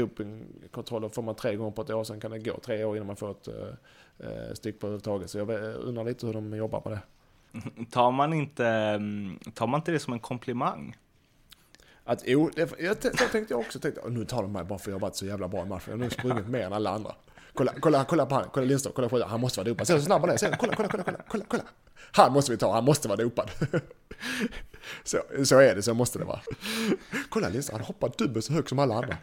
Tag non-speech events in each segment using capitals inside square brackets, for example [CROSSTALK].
dopingkontroller får man tre gånger på ett år, sen kan det gå tre år innan man får ett eh, stick på överhuvudtaget. Så jag undrar lite hur de jobbar med det. [LAUGHS] Tar man inte, mm, tar man inte det som en komplimang? Att, jo, det, jag, det tänkte jag också. Tänkte, nu tar de mig bara för att jag varit så jävla bra i matchen. Jag har nu sprungit mer än alla andra. Kolla, kolla, kolla på han, kolla Lindström, kolla på han måste vara dopad. Se hur snabb han är, kolla, kolla, kolla, kolla, kolla, kolla. Han måste vi ta, han måste vara dopad. [LAUGHS] Så, så är det, så måste det vara. Kolla Lindström, han hoppar dubbelt så högt som alla andra.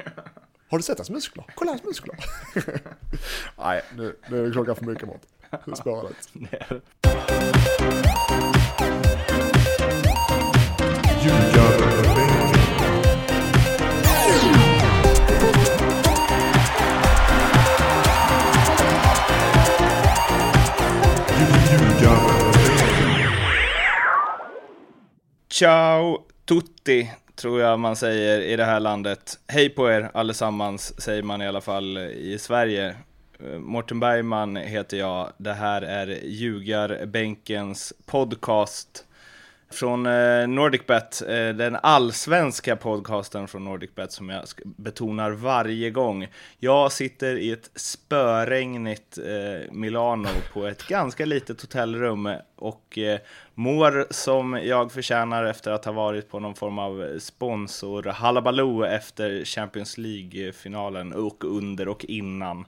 Har du sett hans muskler? Kolla hans muskler. [LAUGHS] Nej, nu, nu är det klockan för mycket bort. Nu spårar Ciao tutti, tror jag man säger i det här landet. Hej på er allesammans, säger man i alla fall i Sverige. Eh, Morten Bergman heter jag. Det här är Ljugarbänkens podcast från eh, NordicBet, eh, den allsvenska podcasten från NordicBet som jag betonar varje gång. Jag sitter i ett spöregnigt eh, Milano på ett ganska litet hotellrum och eh, mår som jag förtjänar efter att ha varit på någon form av sponsor halabaloo efter Champions League-finalen och under och innan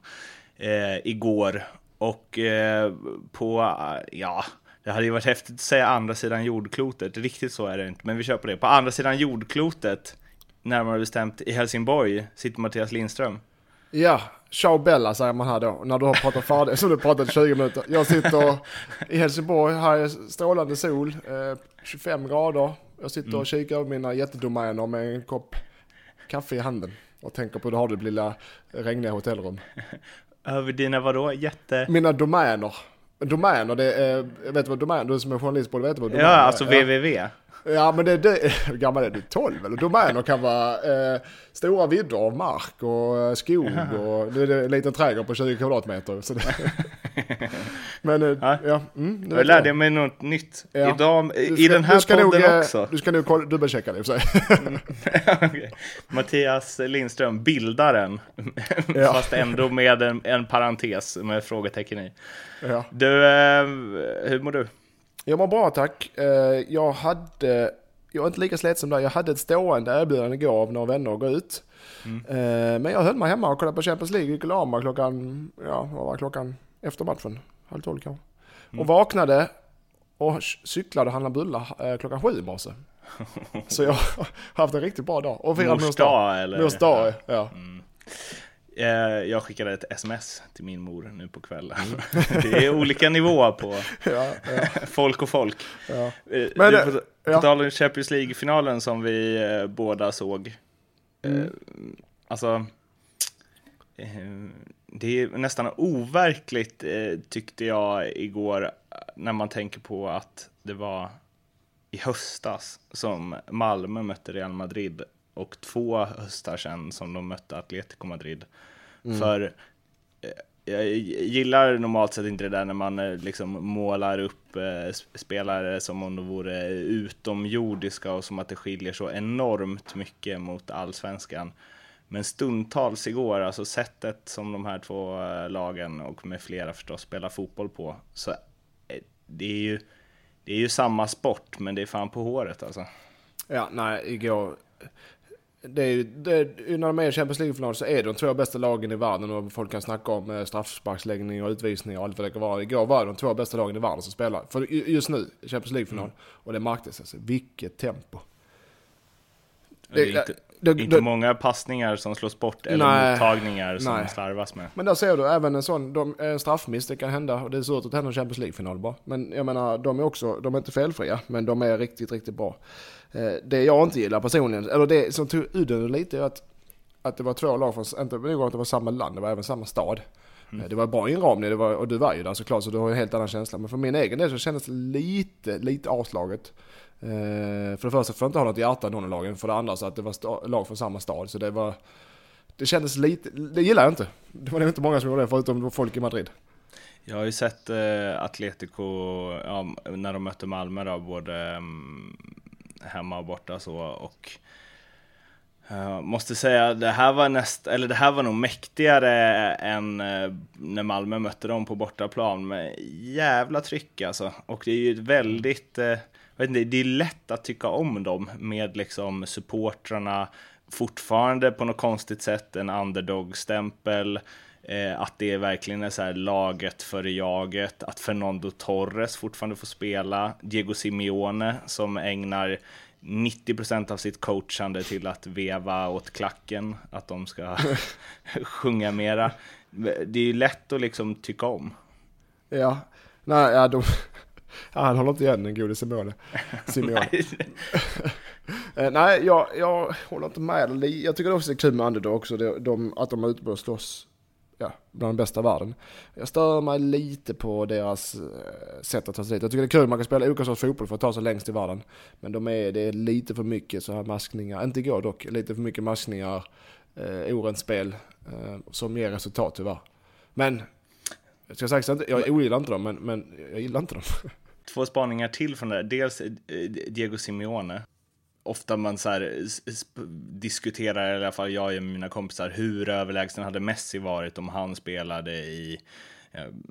igår. Och på, ja, det hade ju varit häftigt att säga andra sidan jordklotet, riktigt så är det inte, men vi kör på det. På andra sidan jordklotet, närmare bestämt i Helsingborg, sitter Mattias Lindström. Ja, ciao Bella säger man här då, när du har pratat färdigt, så du pratat 20 minuter. Jag sitter i Helsingborg, här är strålande sol, eh, 25 grader. Jag sitter mm. och kikar över mina jättedomäner med en kopp kaffe i handen och tänker på hur du har det lilla regniga hotellrum. [LAUGHS] Över dina vadå? Jätte... Mina domäner. Domäner, det är, jag vet vad domäner, du som är journalist borde veta vad domäner Ja, alltså www. Ja men det, det [LAUGHS] hur gammal är du? 12 eller? Domäner kan vara eh, stora vidder av mark och eh, skog och det är en liten trädgård på 20 kvadratmeter. Så det, [LAUGHS] [LAUGHS] men eh, ja, ja mm, jag lärde mig något nytt ja. idag ska, i den här podden nog, eh, också. Du ska nog dubbelchecka det i och för sig. [LAUGHS] okay. Mattias Lindström, bildaren, ja. [LAUGHS] fast ändå med en, en parentes med frågetecken i. Ja. Du, eh, hur mår du? Jag mår bra tack. Jag hade, jag är inte lika slet som dig, jag hade ett stående erbjudande igår av några vänner att gå ut. Mm. Men jag höll mig hemma och kollade på Champions League, gick och la mig klockan, ja vad var klockan efter matchen? Halv tolv kanske. Mm. Och vaknade och cyklade och handlade bullar klockan sju i morse. [LAUGHS] Så jag har haft en riktigt bra dag. Och firat mors dag. Eller? Mors dag, ja. Mm. Eh, jag skickade ett sms till min mor nu på kvällen. Mm. [LAUGHS] Det är olika nivåer på [LAUGHS] ja, ja. folk och folk. Ja. Eh, Men, du, på, ja. tal om Champions League-finalen som vi eh, båda såg. Mm. Alltså, det är nästan overkligt tyckte jag igår när man tänker på att det var i höstas som Malmö mötte Real Madrid och två höstar sedan som de mötte Atletico Madrid. Mm. För eh, jag gillar normalt sett inte det där när man eh, liksom målar upp eh, spelare som om de vore utomjordiska och som att det skiljer så enormt mycket mot allsvenskan. Men stundtals igår, alltså sättet som de här två lagen och med flera förstås spelar fotboll på, så det är ju, det är ju samma sport, men det är fan på håret alltså. Ja, nej, igår det är, det, när de är i Champions League-final så är de två bästa lagen i världen och folk kan snacka om eh, straffsparksläggning och utvisning och allt vad det kan vara. Igår var de två bästa lagen i världen som spelar. För just nu, Champions League-final. Mm. Och det märktes alltså. Vilket tempo. Det, det är inte, det, inte många passningar som slås bort eller nej, mottagningar som nej. slarvas med. Men där ser du, även en sån de, en straffmiss, det kan hända. Och det är svårt att hända en Champions League-final bara. Men jag menar, de är också, de är inte felfria, men de är riktigt, riktigt bra. Eh, det jag inte gillar personligen, eller det som tog udden lite är att, att det var två lag från, inte nog att det var samma land, det var även samma stad. Mm. Eh, det var bra inramning, det var, och du var ju där såklart så du har en helt annan känsla. Men för min egen del så kändes det lite, lite avslaget. Eh, för det första får jag inte ha något hjärta någon av lagen, för det andra så att det var lag från samma stad. Så det var, det kändes lite, det gillar jag inte. Det var nog inte många som gjorde det förutom folk i Madrid. Jag har ju sett eh, Atletico, ja, när de mötte Malmö då, både um, hemma och borta så och Uh, måste säga, det här var näst, eller det här var nog mäktigare än uh, när Malmö mötte dem på bortaplan med jävla tryck alltså. Och det är ju ett väldigt, uh, vet inte, det är lätt att tycka om dem med liksom supportrarna, fortfarande på något konstigt sätt en underdog-stämpel. Eh, att det verkligen är så här laget före jaget, att Fernando Torres fortfarande får spela, Diego Simeone som ägnar 90% av sitt coachande till att veva åt klacken, att de ska [LAUGHS] sjunga mera. Det är ju lätt att liksom tycka om. Ja, nej, ja, de, ja, han håller inte igen den gode Simone. [LAUGHS] Simeone. [LAUGHS] Eh, nej, jag, jag håller inte med. Jag tycker också det är kul med underdog också, de, de, att de är ute och slåss ja, bland de bästa i världen. Jag stör mig lite på deras eh, sätt att ta sig dit. Jag tycker det är kul att man kan spela olika sorts fotboll för att ta sig längst i världen. Men de är, det är lite för mycket så här maskningar, inte igår dock, lite för mycket maskningar, eh, orent spel eh, som ger resultat tyvärr. Men, jag ska säga jag ogillar inte dem, men, men jag gillar inte dem. [LAUGHS] Två spaningar till från det där. Dels eh, Diego Simeone ofta man så här, diskuterar, i alla fall jag och mina kompisar, hur överlägsen hade Messi varit om han spelade i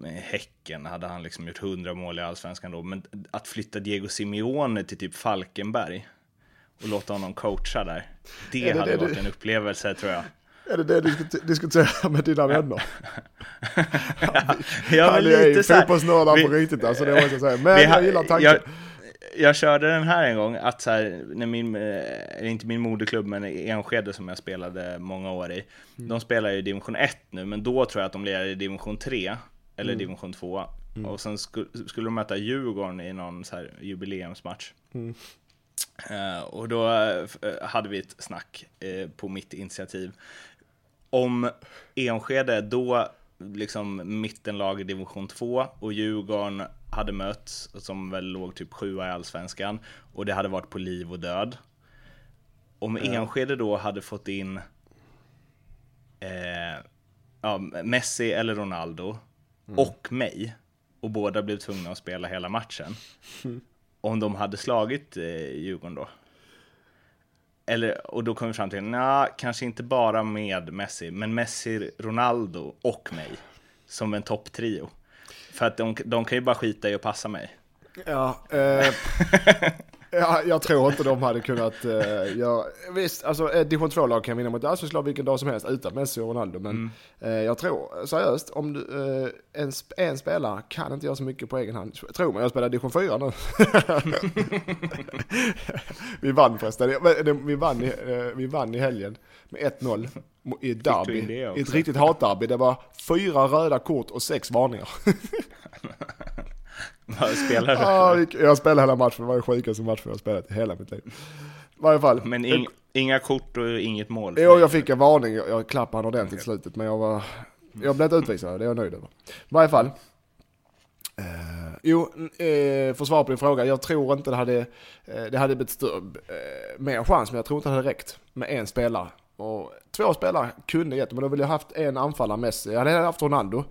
Häcken, hade han liksom gjort 100 mål i allsvenskan då. Men att flytta Diego Simeone till typ Falkenberg och låta honom coacha där, det, det hade det varit du... en upplevelse tror jag. Är det det du diskuterar med dina vänner? [LAUGHS] [LAUGHS] ja, ja, men lite är fotbollsnördar på riktigt alltså, det måste jag säga. Men jag gillar tanken. Jag, jag körde den här en gång, att så här, när min, eh, inte min moderklubb, men Enskede som jag spelade många år i, mm. de spelar i division 1 nu, men då tror jag att de lirade i division 3, eller mm. division 2. Mm. Och sen skulle, skulle de möta Djurgården i någon så här jubileumsmatch. Uh, och då uh, hade vi ett snack uh, på mitt initiativ om Enskede då liksom mittenlag i division 2 och Djurgården hade mötts, som väl låg typ sjua i allsvenskan, och det hade varit på liv och död. Om ja. Enskede då hade fått in eh, ja, Messi eller Ronaldo mm. och mig, och båda blev tvungna att spela hela matchen. Mm. Om de hade slagit eh, Djurgården då? Eller, och då kom vi fram till, nej, kanske inte bara med Messi, men Messi, Ronaldo och mig som en topptrio. För att de, de kan ju bara skita i att passa mig. Ja, eh, [LAUGHS] ja, jag tror inte de hade kunnat eh, göra, visst, alltså ett division 2-lag kan vinna mot ett allsvenskt lag vilken dag som helst utan Messi och Ronaldo. Men mm. eh, jag tror, seriöst, om du, eh, en, en spelare kan inte göra så mycket på egen hand. Tro mig, jag spelar division 4 nu. [LAUGHS] vi vann förresten, vi vann i, eh, vi vann i helgen med 1-0 i ett derby. I ett riktigt hatderby. Det var fyra röda kort och sex varningar. [LAUGHS] Spelar du? Ja, jag spelade hela matchen. Det var den sjukaste matchen jag spelat i hela mitt liv. I varje fall. Men ing, inga kort och inget mål? Jo, jag fick en varning. Jag, klappade honom ordentligt i slutet. Men jag var... Jag blev inte utvisad, det är jag nöjd över. I varje fall. Uh, jo, uh, för svar på din fråga. Jag tror inte det hade, uh, det hade blivit större, uh, mer chans, men jag tror inte det hade räckt med en spelare. Och två spelare kunde gett, men då ville jag haft en anfallare Messi. Jag hade haft Ronaldo.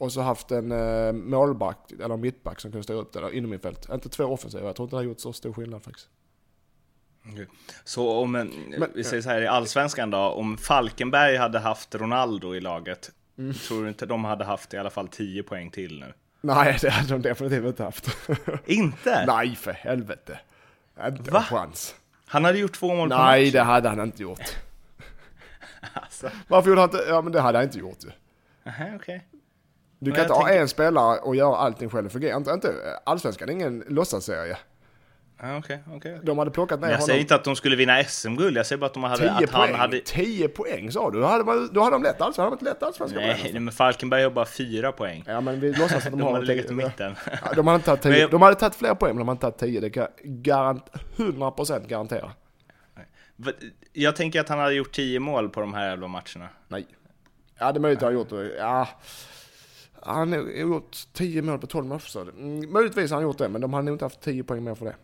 Och så haft en uh, målback, eller mittback som kunde stå upp där inom min fält. Inte två offensiva, jag tror inte det har gjort så stor skillnad faktiskt. Okay. Så om, en, Men, vi säger så här i allsvenskan då, om Falkenberg hade haft Ronaldo i laget, mm. tror du inte de hade haft i alla fall 10 poäng till nu? Nej, det hade de definitivt inte haft. [LAUGHS] inte? Nej, för helvete. Inte Va? en chans. Han hade gjort två mål på Nej, det hade han inte gjort. [LAUGHS] alltså. Varför gjorde han inte? Ja, men det hade han inte gjort ju. Aha, okej. Okay. Du kan inte ha tänker... en spelare och göra allting själv. Det fungerar inte. inte. Allsvenskan är ingen låtsasserie. Ah, okay, okay. De hade plockat ner Jag honom. säger inte att de skulle vinna SM-guld, jag säger bara att de hade... 10 att poäng, han hade... 10 poäng sa du? Då hade, man, då hade de lätt allsvenskan, hade de inte lätt allsvenskan? Nej, men Falkenberg har bara 4 poäng. Ja, men vi låtsas att de, [LAUGHS] de har... hade legat i mitten. Ja, de hade tagit 10. Jag... De hade tagit fler poäng, men de hade tagit 10. Det kan garant... 100% garantera. Jag tänker att han hade gjort 10 mål på de här 11 matcherna. Nej. Ja, det är möjligt att han gjort det. Ja. Han har gjort 10 mål på 12 matcher. Mm, möjligtvis har han gjort det, men de hade nog inte haft 10 poäng mer för det.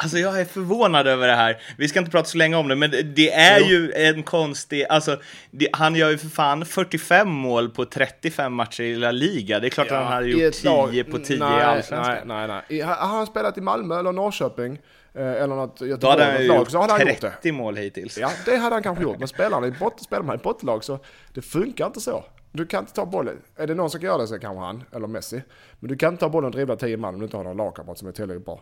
Alltså jag är förvånad över det här. Vi ska inte prata så länge om det, men det är Jo. ju en konstig, alltså det, han gör ju för fan 45 mål på 35 matcher i La Liga. Det är klart att han hade i gjort ett lag- 10 på 10 i nej, Nej, Allsvenskan. nej, nej. I- Har har han spelat i Malmö eller Norrköping eh, eller något Då Göteborg, hade han ju lag, gjort så hade han gjort det. 30 mål hittills. Ja, det hade han kanske gjort. Men spelar han i bot, spelar man i så det funkar inte så. Du kan inte ta bollen. Är det någon som kan göra det så kanske han, eller Messi. Men du kan inte ta bollen och dribbla 10 man om du inte har någon lagkamrat som är tillräckligt bra.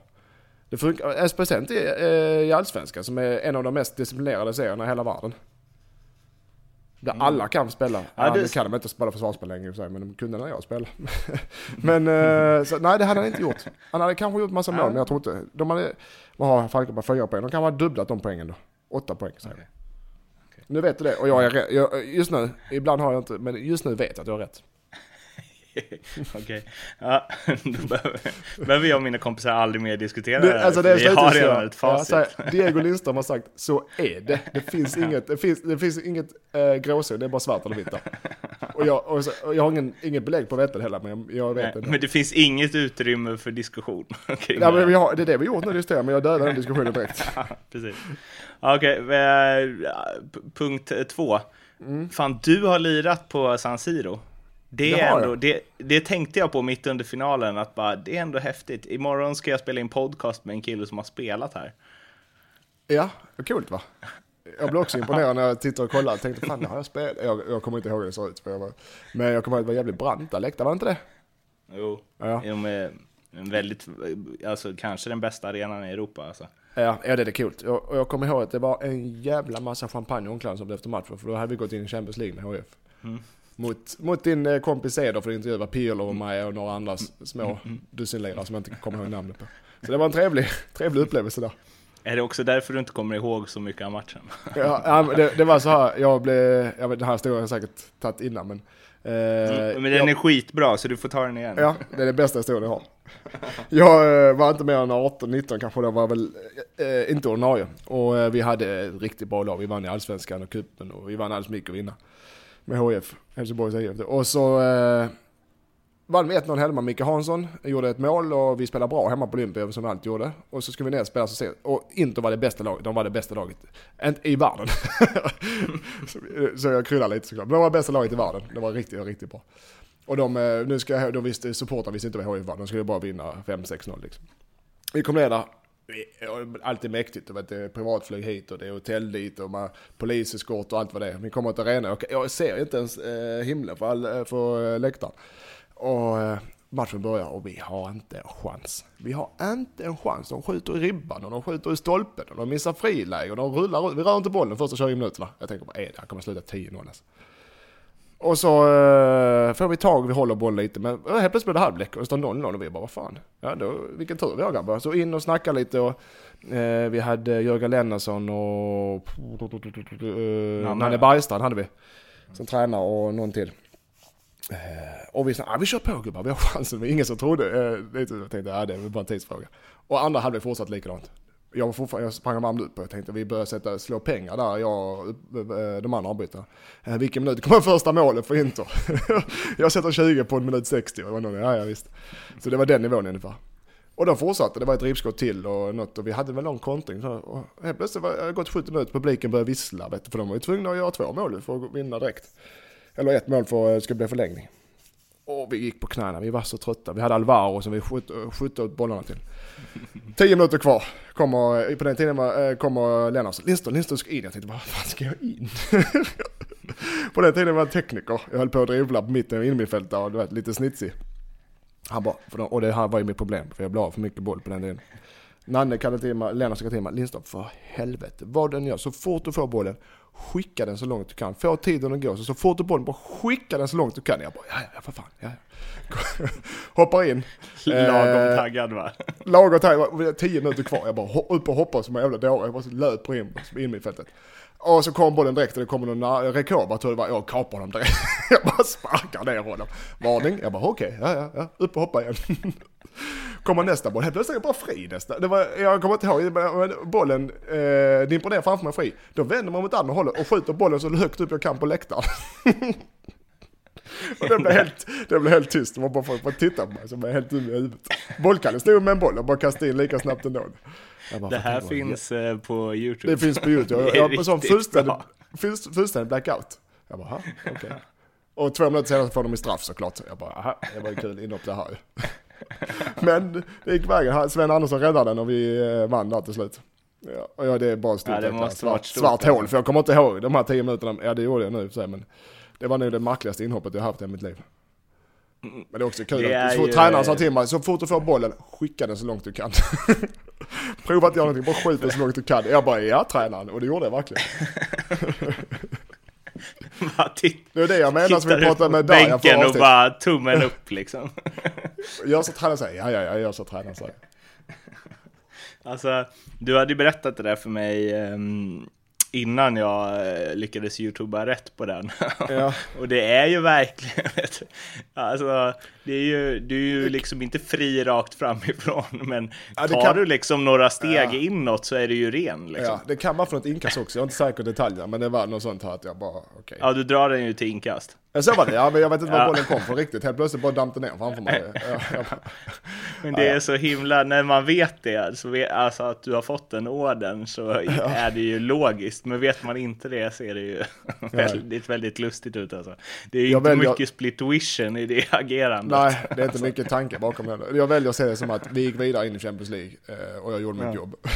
Det funkar, eh, speciellt i, i Allsvenskan som är en av de mest disciplinerade serierna i hela världen. Där alla kan spela. Ja, det- Nu kan de inte spela försvarsspel längre för sig, men de kunde när jag spelade. [LAUGHS] men eh, så, nej, det hade han inte gjort. Han hade kanske gjort massa mål, men jag tror inte... De hade, vad har Falkenberg? Fyra poäng. De kan ha dubblat de poängen då. Åtta poäng säger Okej. Nu vet du det, och jag är rätt. Just nu, ibland har jag inte, men just nu vet jag att jag har rätt. [LAUGHS] Okej, ja, [LAUGHS] då behöver, behöver jag och mina kompisar aldrig mer diskutera Det, det här. alltså det Vi har så. redan ett Ja, facit. så här, Diego Lindström har sagt, så är det. Det finns [LAUGHS] inget, det finns, det finns inget äh, gråzon, det är bara svart eller vitt. Och jag, och så, och jag har ingen, inget belägg på att veta det heller, men jag, jag vet Nej, det. men det finns inget utrymme för diskussion. Okej, Ja, men har, det är det vi har gjort nu, just det, men jag dödar den diskussionen direkt. Precis. Okej, eh, p- punkt två. Fan, du har lirat på San Siro. Det, Det är ändå, jag. det, det tänkte jag på mitt under finalen, att bara, det är ändå häftigt. Imorgon ska jag spela in podcast med en kille som har spelat här. Ja, vad coolt va? Jag blev också imponerad när jag tittade och kollade och tänkte fan har jag spelat. Jag, jag kommer inte ihåg hur det såg ut. jag Men jag kommer ihåg att det var jävligt branta läktare, var det inte det? Jo, Ja. de är en väldigt, alltså kanske den bästa arenan i Europa alltså. Ja, ja det är. Och och jag kommer ihåg att det var en jävla massa champagne i omklädningsrummet efter matchen. För då hade vi gått in i Champions League med HF. Mm. Mot, mot din eh, kompis Eder för att intervjua Pirlo och mig och några andra s- små Mm. dussinlirare som jag inte kommer ihåg namnet på. Så det var en trevlig, trevlig upplevelse där. Är det också därför du inte kommer ihåg så mycket av matchen? Ja, det, det var så här, jag blev, jag vet, den här historien har jag säkert tagit innan men. eh, Men den jag, är skitbra, så du får ta den igen. Ja, det är den bästa historien jag har. Jag eh, var inte mer än 18-19 kanske, då var väl eh, inte ordinarie. Och eh, vi hade ett riktigt bra lag. Vi vann i Allsvenskan och cupen och vi vann alldeles mycket att vinna. Med HF, Helsingborgs IF. Och så eh, vann vi 1-0 hemma. Micke Hansson gjorde ett mål och vi spelade bra hemma på Olympia som vi alltid gjorde. Och så skulle vi ner och spela så sent. Och Inter var det bästa laget. De var det bästa laget i världen. [LAUGHS] så, så jag kryddar lite såklart. Men de var bästa laget i världen. Det var riktigt, riktigt bra. Och de, eh, nu ska de visste, eh, supportrarna visste inte vad HIF var, de skulle bara vinna 5-6-0 liksom. Vi kom ner där, allt är mäktigt, vet, det är privatflyg hit och det är hotell dit och man, poliseskort och allt vad det är. Vi kommer till arenan, och jag ser inte ens eh, himlen för, all, eh, för eh, läktaren. Och matchen börjar och vi har inte en chans. Vi har inte en chans. De skjuter i ribban och de skjuter i stolpen och de missar friläge och de rullar ut. Vi rör inte bollen första 20 minuterna. Jag tänker, bara, är det? här kommer sluta 10-0 alltså. Och så eh, får vi tag, vi håller bollen lite, men eh, helt plötsligt blir det halvlek och det står 0-0 och vi bara vad fan. Ja, då, vilken tur vi har grabbar. Så in och snacka lite och eh, vi hade Jörgen Lennartsson och eh, Nanne. Bergstrand hade vi. Som tränare och någon till. Eh, och vi sa, ah, vi kör på gubbar, vi har chansen. Men ingen som trodde. Eh, jag tänkte, ja det är bara en tidsfråga. Och andra hade fortsatt likadant. Jag var fortfarande, jag sprang varmt ut på, jag tänkte vi börjar sätta, slå pengar där, jag eh, de andra avbytarna. Eh, vilken minut kommer första målet för Inter? [LAUGHS] jag sätter 20 på en minut 60. Och var någon, ja, ja visst. Så det var den nivån ungefär. Och de fortsatte, det var ett ribbskott till och något och vi hade väl någon kontring. Och helt plötsligt var det gått 70 minuter, publiken började vissla vet du, för de var ju tvungna att göra två mål för att vinna direkt. Eller ett mål för att det skulle bli förlängning. Och vi gick på knäna, vi var så trötta. Vi hade Alvaro som vi sköt, sköt bollarna till. Tio minuter kvar. Kommer, på den tiden var, eh, kommer Lennart. Lindström, Lindström ska in. Jag tänkte, vad fan ska jag in? [LAUGHS] på den tiden var jag tekniker. Jag höll på att dribbla på mitten eh, av innermittfältet och du vet, lite snitsig. Han bara, för de, och det här var ju mitt problem, för jag blev av för mycket boll på den tiden. Nanne kallade till mig, Lennart sa till mig, Lindström för helvete, vad den gör, så fort du får bollen, skicka den så långt du kan. Få tiden att gå, så, så fort du får bollen, bara skicka den så långt du kan. Jag bara, ja, ja, för fan, ja, ja. [LAUGHS] Hoppar in. Lagom Eh, taggad va? [LAUGHS] Lagom var tio minuter kvar. Jag bara upp och hoppar som en jävla dåre. Jag bara löper in, in i fältet. Och så kom bollen direkt och det kommer någon na- Rekoba tror jag det var. Jag kapar honom direkt. [LAUGHS] Jag bara sparkar ner honom. Varning. Jag bara okej, ja, ja, ja, upp och hoppa igen. Kommer nästa boll, helt plötsligt är jag bara fri nästa. Det var, jag kommer inte ihåg, men bollen eh, dimper ner framför mig fri. Då vänder man mot andra hållet och skjuter bollen så högt upp jag kan på läktaren. [LAUGHS] Och det blev helt, det blev helt tyst, man bara får, får titta på mig som är helt dum i huvudet. Bollkalle stod med en boll och bara kastade in lika snabbt ändå. Bara, Det här "Fan, vad finns eh, på YouTube. Det finns på YouTube. Det Jag, har sån riktigt fullständig, fullständig blackout. Jag bara, "Ha, okej. Och två minuter senare får de i straff såklart. Jag bara, aha, det var ju kul inhopp det här. [LAUGHS] Men det gick vägen. Sven Andersson räddade den och vi eh, vann där till slut. Ja, och ja, det är bara stort Ja, det måste svart, stort, svart alltså. hål. För jag kommer inte ihåg de här tio minuterna. Ja, det gjorde jag nu sig, men det var nog det märkligaste inhoppet jag haft i mitt liv. Men det är också kul Det att så fort ju- tränaren sa till mig, så fort du får bollen, skicka den så långt du kan. [LAUGHS] Prova att göra någonting, bara skjut den så långt du kan. Jag bara, ja tränaren, och det gjorde jag verkligen. [LAUGHS] Det är det jag menar som vi pratade med förra bänken och bara tummen upp liksom. Gör så tränaren säger, ja ja ja, gör så tränaren säger. Alltså, du hade ju berättat det där för mig ehm, innan jag eh, lyckades youtuba rätt på den. [LAUGHS] Ja. och det är ju verkligen ett, alltså, det är ju, du är ju liksom inte fri rakt framifrån, men Ja, det tar kan- du liksom några steg Ja. inåt så är du ju ren liksom. Ja, det kan vara från ett inkast också, jag är inte säker på detaljerna, men det var något sånt här att jag bara, okej. Ja, du drar den ju till inkast. Ja, så var det, ja men jag vet inte var Ja. bollen kom från riktigt, helt plötsligt bara damp ner framför mig. [LAUGHS] Ja, jag bara, Men det är så himla, när man vet det, så vet, alltså att du har fått den orden så är det ju logiskt. Men vet man inte det så är det ju [LAUGHS] väldigt, väldigt lustigt ut alltså. Det är ju Jag inte väljer- mycket split vision i det agerandet. nej, det är inte mycket tanke bakom det. Jag väljer att se det som att vi gick vidare in i Champions League eh, och jag gjorde mitt jobb. [LAUGHS]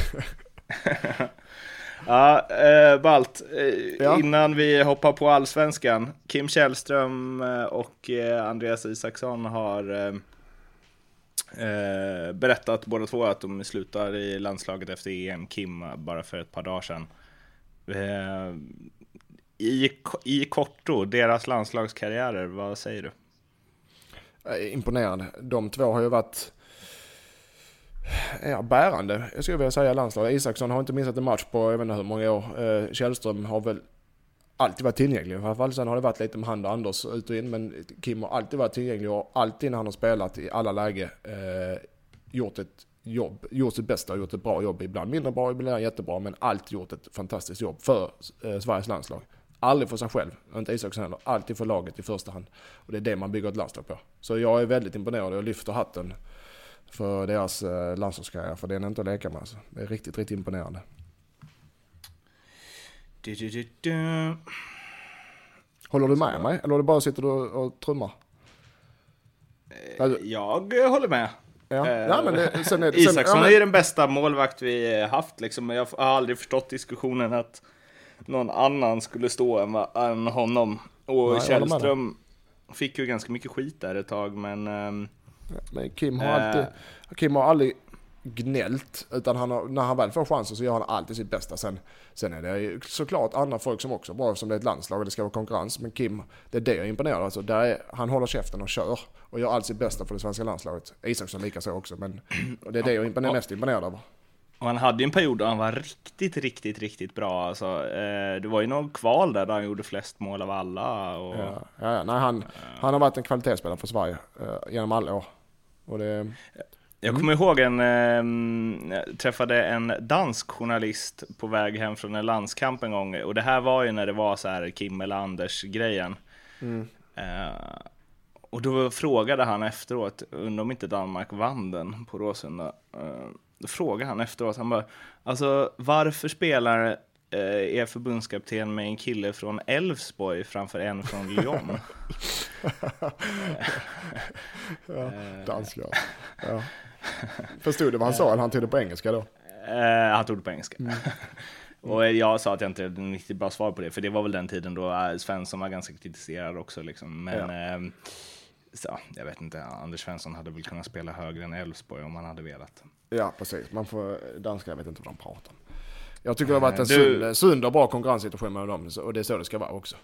Ja, eh, Balt, eh, Ja. innan vi hoppar på allsvenskan. Kim Källström eh, och eh, Andreas Isaksson har eh, eh, berättat båda två att de slutar i landslaget efter EM. Kim bara för ett par dagar sedan. I, I korto, deras landslagskarriärer, vad säger du? Imponerande. De två har ju varit ja, bärande, jag skulle vilja säga landslaget. Isaksson har inte missat en match på jag vet inte hur många år. Eh, Källström har väl alltid varit tillgänglig. I alla fall sen har det varit lite med han och Anders ut och in. Men Kim har alltid varit tillgänglig och alltid när han har spelat i alla läge eh, gjort ett jobb, gjort sitt bästa och gjort ett bra jobb. Ibland mindre bra, ibland jättebra. Men alltid gjort ett fantastiskt jobb för eh, Sveriges landslag. Aldrig för sig själv, inte Isaksson heller. Alltid för laget i första hand. Och det är det man bygger ett landslag på. Så jag är väldigt imponerad och jag lyfter hatten för deras eh, landslagskarriär. För det är inte att leka med alltså. Det är riktigt, riktigt imponerande. Du, du, du. Håller du med mig? Eller bara sitter du och, och trummar? Alltså, Jag håller med. ja. Eh, ja, men det, sen är, sen, Isaksson ja, är men, ju den bästa målvakt vi haft liksom. Men jag har aldrig förstått diskussionen att någon annan skulle stå än, än honom. Och med Källström fick ju ganska mycket skit där ett tag, men ehm, men Kim har Eh. alltid, Kim har aldrig gnällt. Utan han har, när han väl får chansen så gör han alltid sitt bästa. Sen, sen är det såklart andra folk som också är bra eftersom det är ett landslag och det ska vara konkurrens. Men Kim, det är det jag är imponerad av. alltså, där är, Han håller käften och kör och gör allt sitt bästa för det svenska landslaget. Isaksson lika så också. Men det är det jag är mest imponerad av. och han hade ju en period då han var riktigt, riktigt, riktigt bra. Alltså, eh, det var ju någon kval där, där han gjorde flest mål av alla. Och, Ja, ja, ja, nej, han, han har varit en kvalitetsspelare för Sverige eh, genom alla år. Och det, Jag kommer ihåg en, eh, jag träffade en dansk journalist på väg hem från en landskamp en gång. Och det här var ju när det var så här Kim eller Anders grejen. Eh, och då frågade han efteråt, undrar om inte Danmark vann den på Råsunda. Eh, då frågade han efteråt, han bara, alltså varför spelar eh, er förbundskapten med en kille från Elfsborg framför en från Lyon? [LAUGHS] ja, danska. Ja. [LAUGHS] Förstod du vad han sa? Eller han tog det på engelska då? Eh, han tog det på engelska. [LAUGHS] Och jag sa att jag inte hade riktigt bra svar på det, för det var väl den tiden då eh, Svensson var ganska kritiserad också. Liksom. Men ehm, så, jag vet inte, Anders Svensson hade väl kunnat spela högre än Elfsborg om han hade velat. Ja, precis. Man får, danskar, jag vet inte vad de pratar om. Jag tycker det har varit en Du- sund, sund och bra konkurrenssituation med dem. Och det är så det ska vara också.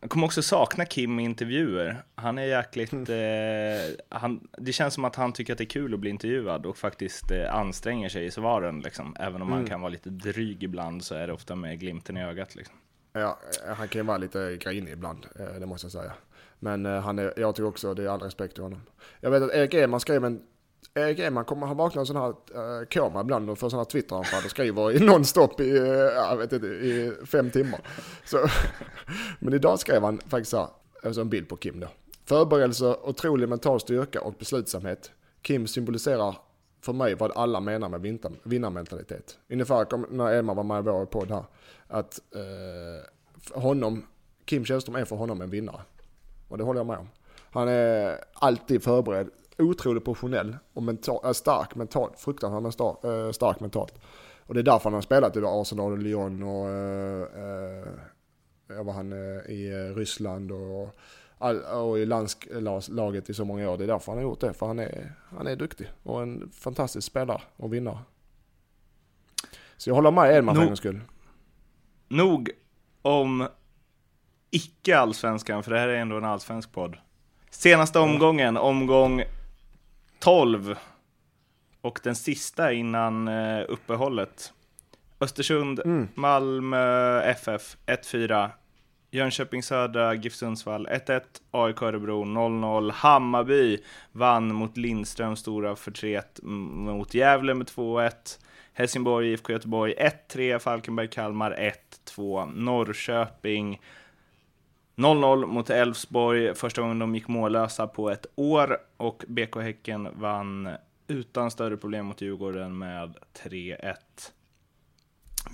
Jag kommer också sakna Kim i intervjuer. Han är jäkligt... Eh, han, det känns som att han tycker att det är kul att bli intervjuad och faktiskt eh, anstränger sig i svaren. Liksom. Även om han kan vara lite dryg ibland så är det ofta med glimten i ögat. Liksom. Ja, eh, han kan ju vara lite grinig ibland, eh, det måste jag säga. Men eh, han är, jag tycker också det är all respekt till honom. Jag vet att Erik Edman skrev en Eh, Erik Edman kommer, han vaknar en sån här uh, koma ibland och får sådana här Twitteranfall och skriver i [LAUGHS] nonstop i, uh, jag vet inte, i fem timmar. Så, [LAUGHS] men idag skrev han faktiskt så här, alltså en bild på Kim då. Förberedelse, otrolig mental styrka och beslutsamhet. Kim symboliserar för mig vad alla menar med vinnarmentalitet. Ungefär när Eman var med i vår podd här. Att eh, honom, Kim Källström är för honom en vinnare. Och det håller jag med om. Han är alltid förberedd, otroligt professionell och mental, stark mentalt, fruktansvärt stark, eh, stark mentalt. Och det är därför han har spelat i Arsenal och Lyon och eh, eh, var han i Ryssland och, och i landslaget i så många år. Det är därför han har gjort det, för han är, han är duktig och en fantastisk spelare och vinnare. Så jag håller med Edman för en skull. Nog om icke-allsvenskan, för det här är ändå en allsvensk podd. Senaste omgången, omgång 12. Och den sista innan uh, uppehållet. Östersund, mm. Malmö FF 1-4. Jönköping Södra, GIF Sundsvall 1-1, AIK Örebro 0-0, Hammarby vann mot Lindström stora förtret mot Gävle med 2-1, Helsingborg, IFK Göteborg 1-3, Falkenberg Kalmar 1-2, Norrköping 0-0 mot Elfsborg, första gången de gick mållösa på ett år och BK Häcken vann utan större problem mot Djurgården med 3-1.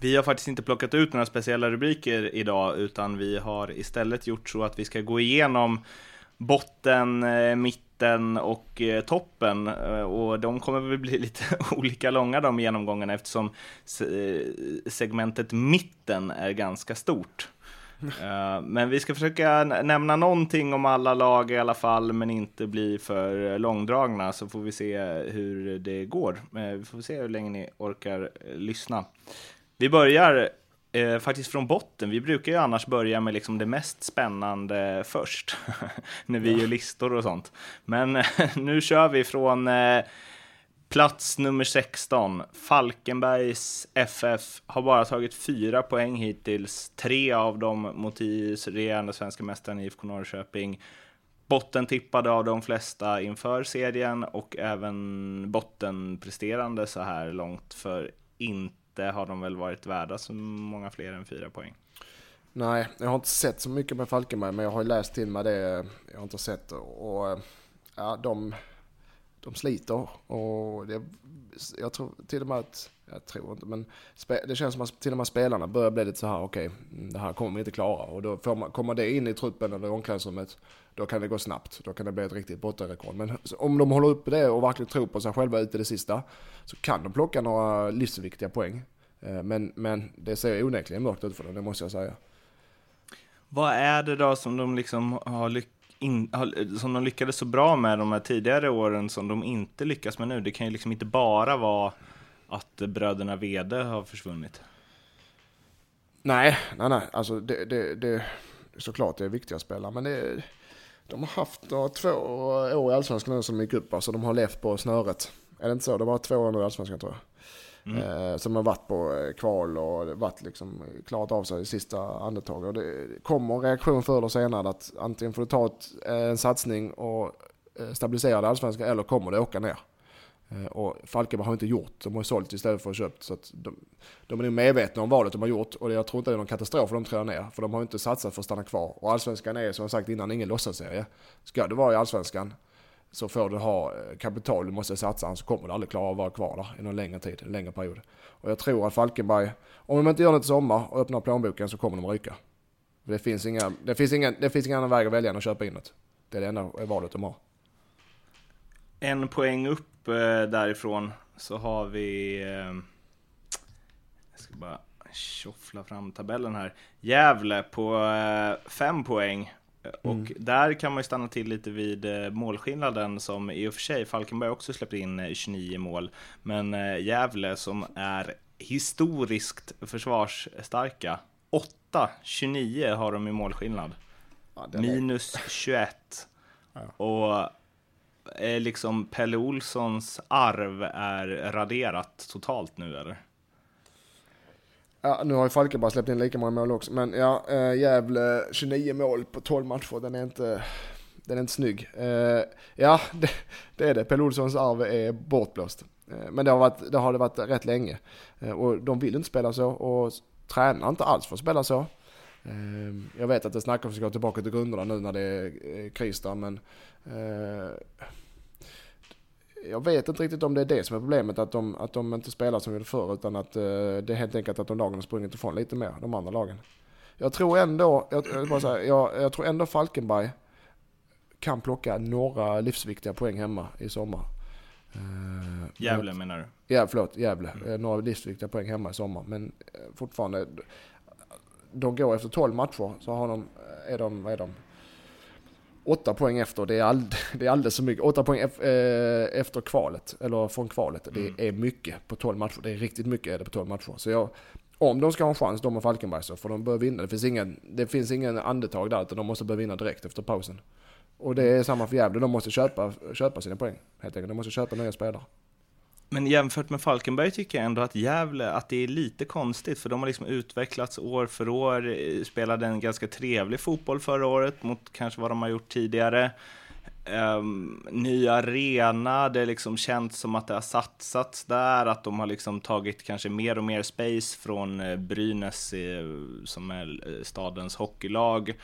Vi har faktiskt inte plockat ut några speciella rubriker idag, utan vi har istället gjort så att vi ska gå igenom botten, eh, mitten och eh, toppen. Eh, och de kommer väl bli [LAUGHS] lite olika långa de genomgångarna eftersom segmentet mitten är ganska stort. Uh, [LAUGHS] men vi ska försöka nämna någonting om alla lag i alla fall, men inte bli för långdragna, så får vi se hur det går. Uh, vi får se hur länge ni orkar uh, lyssna. Vi börjar faktiskt från botten. Vi brukar ju annars börja med liksom det mest spännande först, [LAUGHS] när vi gör listor och sånt. Men [LAUGHS] nu kör vi från Plats nummer 16, Falkenbergs FF, har bara tagit fyra poäng hittills. Tre av dem mot regerande svenska mästaren IFK Norrköping. Bottentippade av de flesta inför serien och även bottenpresterande så här långt. För inte har de väl varit värda så många fler än fyra poäng. Nej, jag har inte sett så mycket med Falkenberg, men jag har läst till mig det eh, jag har inte sett. Och eh, ja, de de sliter och det, jag tror till och med att, jag tror inte, men det känns som att till och med spelarna börjar bli lite så här, okej, okay, det här kommer vi inte klara. Och då får man, kommer det in i truppen eller omklädningsrummet, då kan det gå snabbt. Då kan det bli ett riktigt bottenrekord. Men om de håller uppe det och verkligen tror på sig själva ut i det sista, så kan de plocka några livsviktiga poäng. Eh, men, men det ser onekligen mörkt ut för dem, det måste jag säga. Vad är det då som de liksom har lyckats in, som de lyckades så bra med de här tidigare åren som de inte lyckas med nu. Det kan ju liksom inte bara vara att bröderna Vede har försvunnit. Nej, nej, nej. Alltså det, det, det såklart det är viktiga spelare, men det, de har haft några, två år i Allsvenskan nu som gick upp, alltså de har levt på snöret. Är det inte så? De har två år nu i Allsvenskan tror jag. Mm. Eh, som har varit på eh, kval och varit liksom klarat av sig i sista andetag. Och det kommer en reaktion förr eller senare att antingen får du ta ett, eh, en satsning och eh, stabilisera det allsvenska eller kommer det åka ner. Och Falkenberg har inte gjort, de har sålt istället för att köpt. Så att de, de är nog medvetna om valet de har gjort och jag tror inte det är någon katastrof för de trillar ner. För de har inte satsat för att stanna kvar. Och allsvenskan är som jag sagt innan ingen låtsasserie. Ska du vara i allsvenskan så får du ha eh, kapital du måste satsa, så kommer du aldrig klara av att vara kvar där i någon längre tid, en längre period. Och jag tror att Falkenberg, om de inte gör det till sommar och öppnar plånboken så kommer de ryka. Det finns, inga, det, finns ingen, det finns ingen annan väg att välja än att köpa in det. Det är det enda valet de har. En poäng upp eh, därifrån så har vi... Eh, jag ska bara tjoffla fram tabellen här. Gävle på fem poäng och mm. där kan man ju stanna till lite vid eh, målskillnaden som i och för sig Falkenberg också släppte in 29 eh, mål. Men eh, Gävle som är historiskt försvarsstarka. 8-29 har de i målskillnad. Ja, Minus 21. Ja. Och liksom Pelle Olssons arv är raderat totalt nu eller? Ja, nu har ju Falkenberg släppt in lika många mål också, men ja, äh, Gävle 29 mål på 12 matcher, den är inte, den är inte snygg. Äh, ja, [LAUGHS] det, det, är det. Pelle Olssons arv är bortblåst. Äh, men det har, varit, det har det varit rätt länge. och de vill inte spela så och tränar inte alls för att spela så. Jag vet att det snackas om att vi ska gå tillbaka till grunderna nu när det är kris där, men jag vet inte riktigt om det är det som är problemet, att de, att de inte spelar som de gjorde förr, utan att eh, det är helt enkelt att de lagen har sprungit ifrån lite mer, de andra lagen. Jag tror ändå, jag, jag, bara säga, jag, jag tror ändå Falkenberg kan plocka några livsviktiga poäng hemma i sommar. Uh, Gävle menar du? Ja, förlåt, Gävle. Mm. Några livsviktiga poäng hemma i sommar. Men fortfarande, de går efter 12 matcher, så har de, är de, vad är de? Åtta poäng efter, det är, all, [LAUGHS] det är alldeles för mycket. Åtta poäng eh, efter kvalet, eller från kvalet. Det mm. är mycket på 12 matcher. Det är riktigt mycket är det på 12 matcher. Så jag, om de ska ha en chans, de och Falkenberg, så får de börja vinna. Det finns ingen, det finns ingen andetag där, utan de måste börja vinna direkt efter pausen. Och det är samma för Gävle, de måste köpa, köpa sina poäng. Helt enkelt, de måste köpa nya spelare. Men jämfört med Falkenberg tycker jag ändå att Gävle, att det är lite konstigt, för de har liksom utvecklats år för år, eh, spelade en ganska trevlig fotboll förra året mot kanske vad de har gjort tidigare. Um, ny arena, det liksom känts som att det har satsats där, att de har liksom tagit kanske mer och mer space från eh, Brynäs, eh, som är stadens hockeylag.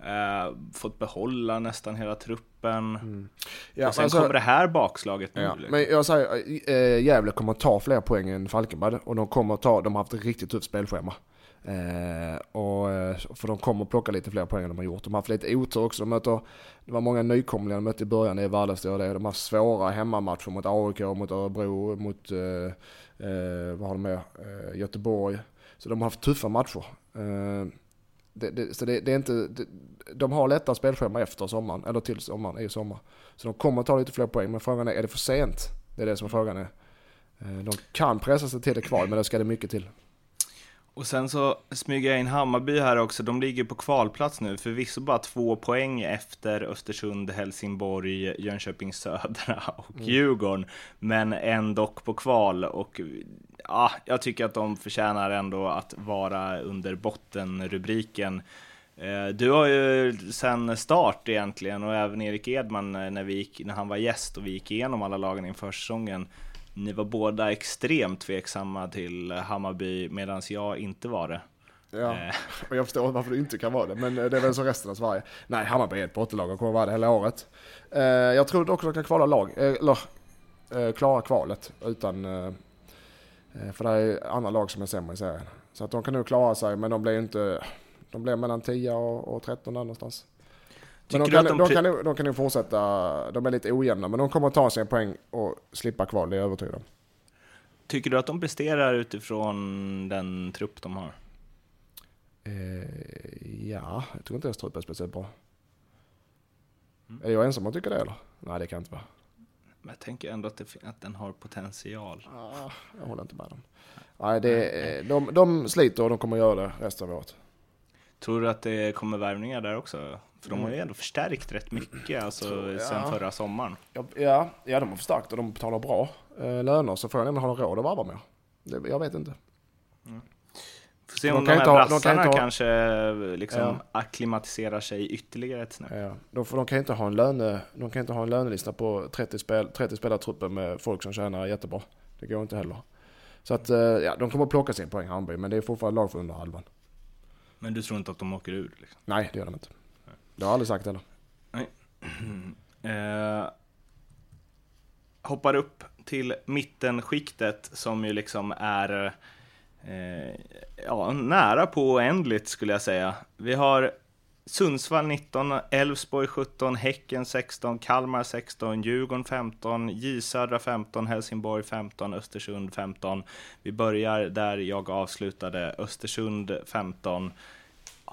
Eh, fått behålla nästan hela truppen. Mm. Ja, och sen alltså, kommer det här bakslaget nu. Ja, liksom. Men jag säger, äh, Gävle kommer att ta fler poäng än Falkenberg. Och de kommer att ta, de har haft ett riktigt tufft spelschema. Eh, och, eh, för de kommer att plocka lite fler poäng än de har gjort. De har haft lite otur också. De möter, det var många nykomlingar de mötte i början i Vardestad och det. De har haft svåra hemmamatcher mot AIK, mot Örebro, mot eh, eh, vad har de med? Eh, Göteborg. Så de har haft tuffa matcher. Det, det, så det, det, är inte, det, de har lättare spelschema efter sommaren, eller till sommaren, i sommar. Så de kommer ta lite fler poäng, men frågan är, är det för sent? Det är det som frågan är. Eh, de kan pressa sig till det kval, men då ska det mycket till. Och sen så smyger jag in Hammarby här också. De ligger på kvalplats nu, förvisso bara två poäng efter Östersund, Helsingborg, Jönköping Södra och mm. Djurgården. Men ändå på kval och ja, jag tycker att de förtjänar ändå att vara under bottenrubriken. Eh, du har ju sen start egentligen och även Erik Edman när, vi gick, när han var gäst och vi gick igenom alla lagen inför säsongen ni var båda extremt tveksamma till Hammarby medan jag inte var det. Ja, eh. [LAUGHS] och jag förstår varför du inte kan vara det, men det är väl så resten av Sverige. Nej, Hammarby är ett bottenlag och kommer vara det hela året. Eh, jag tror också att de kan kvala lag, eh, eller klara kvalet utan, för det är andra lag som är sämre i serien. Så att de kan nog klara sig, men de blir inte, de blir mellan 10 och 13 där någonstans. Men de kan, de, de, kan, de kan nog fortsätta, de är lite ojämna, men de kommer att ta sig en poäng och slippa kval, det är jag övertygad om. Tycker du att de presterar utifrån den trupp de har? Eh, ja, jag tror inte deras trupp är speciellt bra. Mm. Är jag ensam om att tycka det eller? Nej, det kan inte vara. Men jag tänker ändå att, det, att den har potential. Ja, jag håller inte med dem. Nej, det, de, de sliter och de kommer göra det resten av året. Tror du att det kommer värvningar där också? För de har ju mm. ändå förstärkt rätt mycket alltså, ja. sen förra sommaren. Ja, ja, de har förstärkt och de betalar bra eh, löner. Så frågan är om de har råd att varva mer. Det, jag vet inte. Mm. Får se om de, de här ha, brassarna kan kanske liksom ja. akklimatiserar sig ytterligare ett snäpp. Ja, de, för de kan inte ha en löne, de kan inte ha en lönelista på 30, spel, 30 spelartrupper med folk som tjänar jättebra. Det går inte heller. Så att, eh, ja, de kommer att plocka sin poäng Hammarby, men det är fortfarande lag för under halvan. Men du tror inte att de åker ur? Liksom? Nej, det gör de inte. Det har jag aldrig sagt heller. Nej. [CLEARS THROAT] Eh, hoppar upp till mittenskiktet som ju liksom är eh, ja, nära på oändligt skulle jag säga. Vi har Sundsvall 19, Elfsborg 17, Häcken 16, Kalmar 16, Djurgården 15, J Södra 15, Helsingborg 15, Östersund 15. Vi börjar där jag avslutade, Östersund 15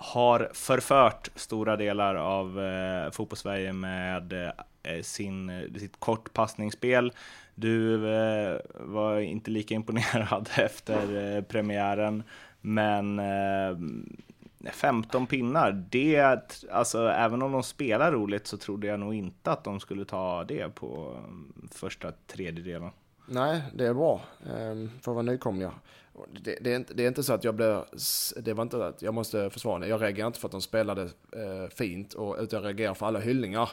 har förfört stora delar av eh, fotbollssverige med eh, sin, sitt kortpassningsspel. Du eh, var inte lika imponerad [LAUGHS] efter eh, premiären, men eh, 15 pinnar, det, alltså även om de spelar roligt så trodde jag nog inte att de skulle ta det på mm, första tredjedelen. Nej, det är bra ehm, för att vara nykomlingar. Det, det, är inte, det är inte så att jag blir, det var inte att jag måste försvara det. Jag reagerar inte för att de spelade eh, fint, och, utan jag reagerar för alla hyllningar.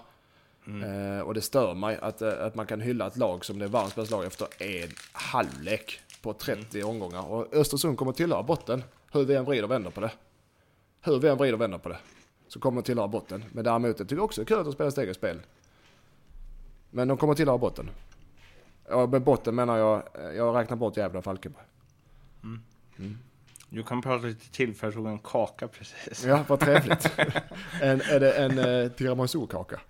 Mm. Eh, och det stör mig att, eh, att man kan hylla ett lag som det är världens bästa lag efter en halvlek på 30 mm. omgångar. Och Östersund kommer tillhöra botten, hur vi än vrider och vänder på det. Hur vi än vrider och vänder på det, så kommer de tillhöra botten. Men däremot, jag tycker också det är kul att de spelar sitt eget spel. Men de kommer tillhöra botten. Ja, med botten menar jag, jag räknar bort Gävle och Falkenberg. Du kan prata lite till för jag tog en kaka precis. Ja, vad trevligt. [LAUGHS] en, är det en eh, tiramisu-kaka?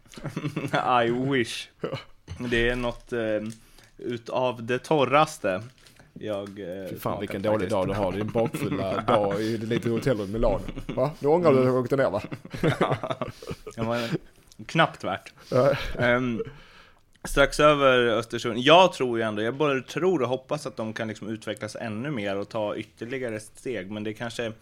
[LAUGHS] I wish. Det är något eh, utav det torraste. Jag, eh, Fy fan vilken dålig dag du har, din bakfulla [LAUGHS] dag i det lite hotellrum i Milano. Va? Nu ångrar du att du åkte ner va? Det var knappt värt. Ja. Strax över Östersund. Jag tror ju ändå, jag både tror och hoppas att de kan liksom utvecklas ännu mer och ta ytterligare steg. Men det kanske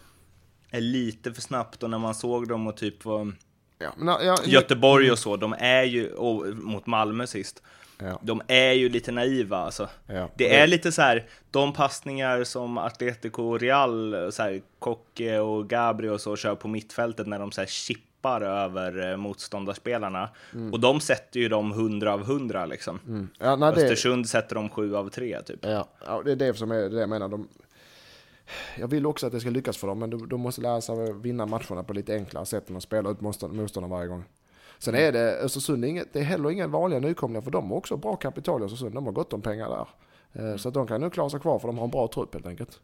är lite för snabbt och när man såg dem och typ var Ja, men, ja, Göteborg och så, de är ju, och mot Malmö sist, Ja. de är ju lite naiva alltså. Ja. Det är lite så här, de passningar som Atletico och Real, så här, Koke och Gabri och så kör på mittfältet när de så här chippar över eh, motståndarspelarna. Och de sätter ju dem 100 av 100 liksom. Mm. Ja, nej, det, Östersund sätter dem 7 av 3 typ. ja, ja, det är det som är det jag menar. De, jag vill också att det ska lyckas för dem, men de, de måste lära sig vinna matcherna på lite enklare sätt än att spela ut motstånd- motståndarna varje gång. Sen är det Östersund, inget, det är heller inga vanliga nykomlingar, för de har också bra kapital i Östersund. De har gott om pengar där. Eh, Så att de kan nog klara sig kvar, för de har en bra trupp helt enkelt.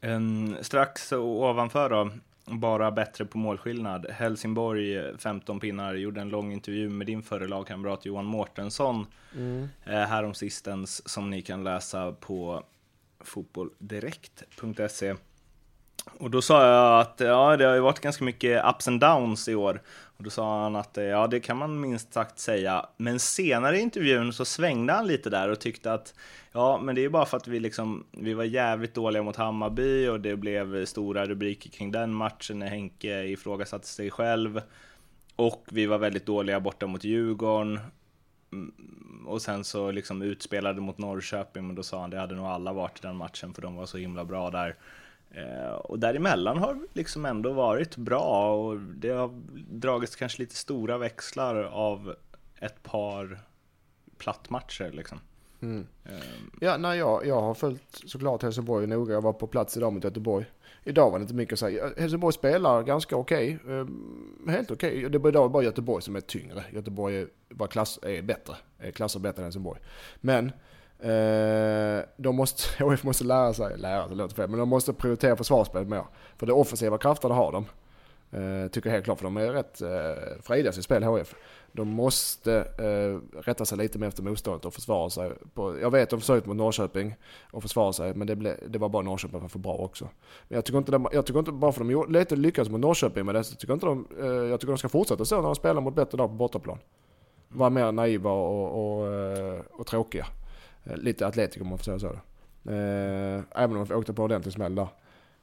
En, strax ovanför då, bara bättre på målskillnad. Helsingborg, eh, 15 pinnar, gjorde en lång intervju med din förre lagkamrat Johan Mårtensson Mm. eh, häromsistens som ni kan läsa på fotbolldirekt.se. Och då sa jag att ja, det har ju varit ganska mycket ups and downs i år. Och då sa han att eh, ja, det kan man minst sagt säga. Men senare i intervjun så svängde han lite där och tyckte att ja, men det är bara för att vi liksom, vi var jävligt dåliga mot Hammarby och det blev stora rubriker kring den matchen när Henke ifrågasatte sig själv. Och vi var väldigt dåliga borta mot Djurgården. Mm, och sen så liksom utspelade mot Norrköping, men då sa han det hade nog alla varit i den matchen för de var så himla bra där. Eh, och däremellan har liksom ändå varit bra och det har dragits kanske lite stora växlar av ett par plattmatcher liksom. Mm. Eh, Ja, nej, jag, jag har följt såklart Helsingborg noga. Jag var på plats idag mot Göteborg. Idag var det inte mycket att säga. Helsingborg spelar ganska okej. Eh, helt okej. Det är idag bara Göteborg som är tyngre. Göteborg bara klass, är bättre. Är klasser bättre än Helsingborg. Men Eh, de måste, [LAUGHS] HF måste lära sig, lära sig låter fel, men de måste prioritera försvarsspelet mer. För det offensiva krafterna har de. Eh, tycker jag helt klart, för de är rätt eh, frejdiga i sitt spel, HF. De måste eh, rätta sig lite mer efter motståndet och försvara sig. På, jag vet att de försökte mot Norrköping och försvara sig, men det, ble, det var bara Norrköping var för bra också. Men jag tycker inte, de, jag tycker inte bara för att de gjorde- lite lyckades mot Norrköping med det, så tycker jag inte de, eh, jag tycker de ska fortsätta så när de spelar mot bättre lag på bortaplan. Vara mer naiva och, och, och, eh, och tråkiga. Eh, Lite atletiker om man får säga så. Eh, även om de åkte på ordentlig smäll där.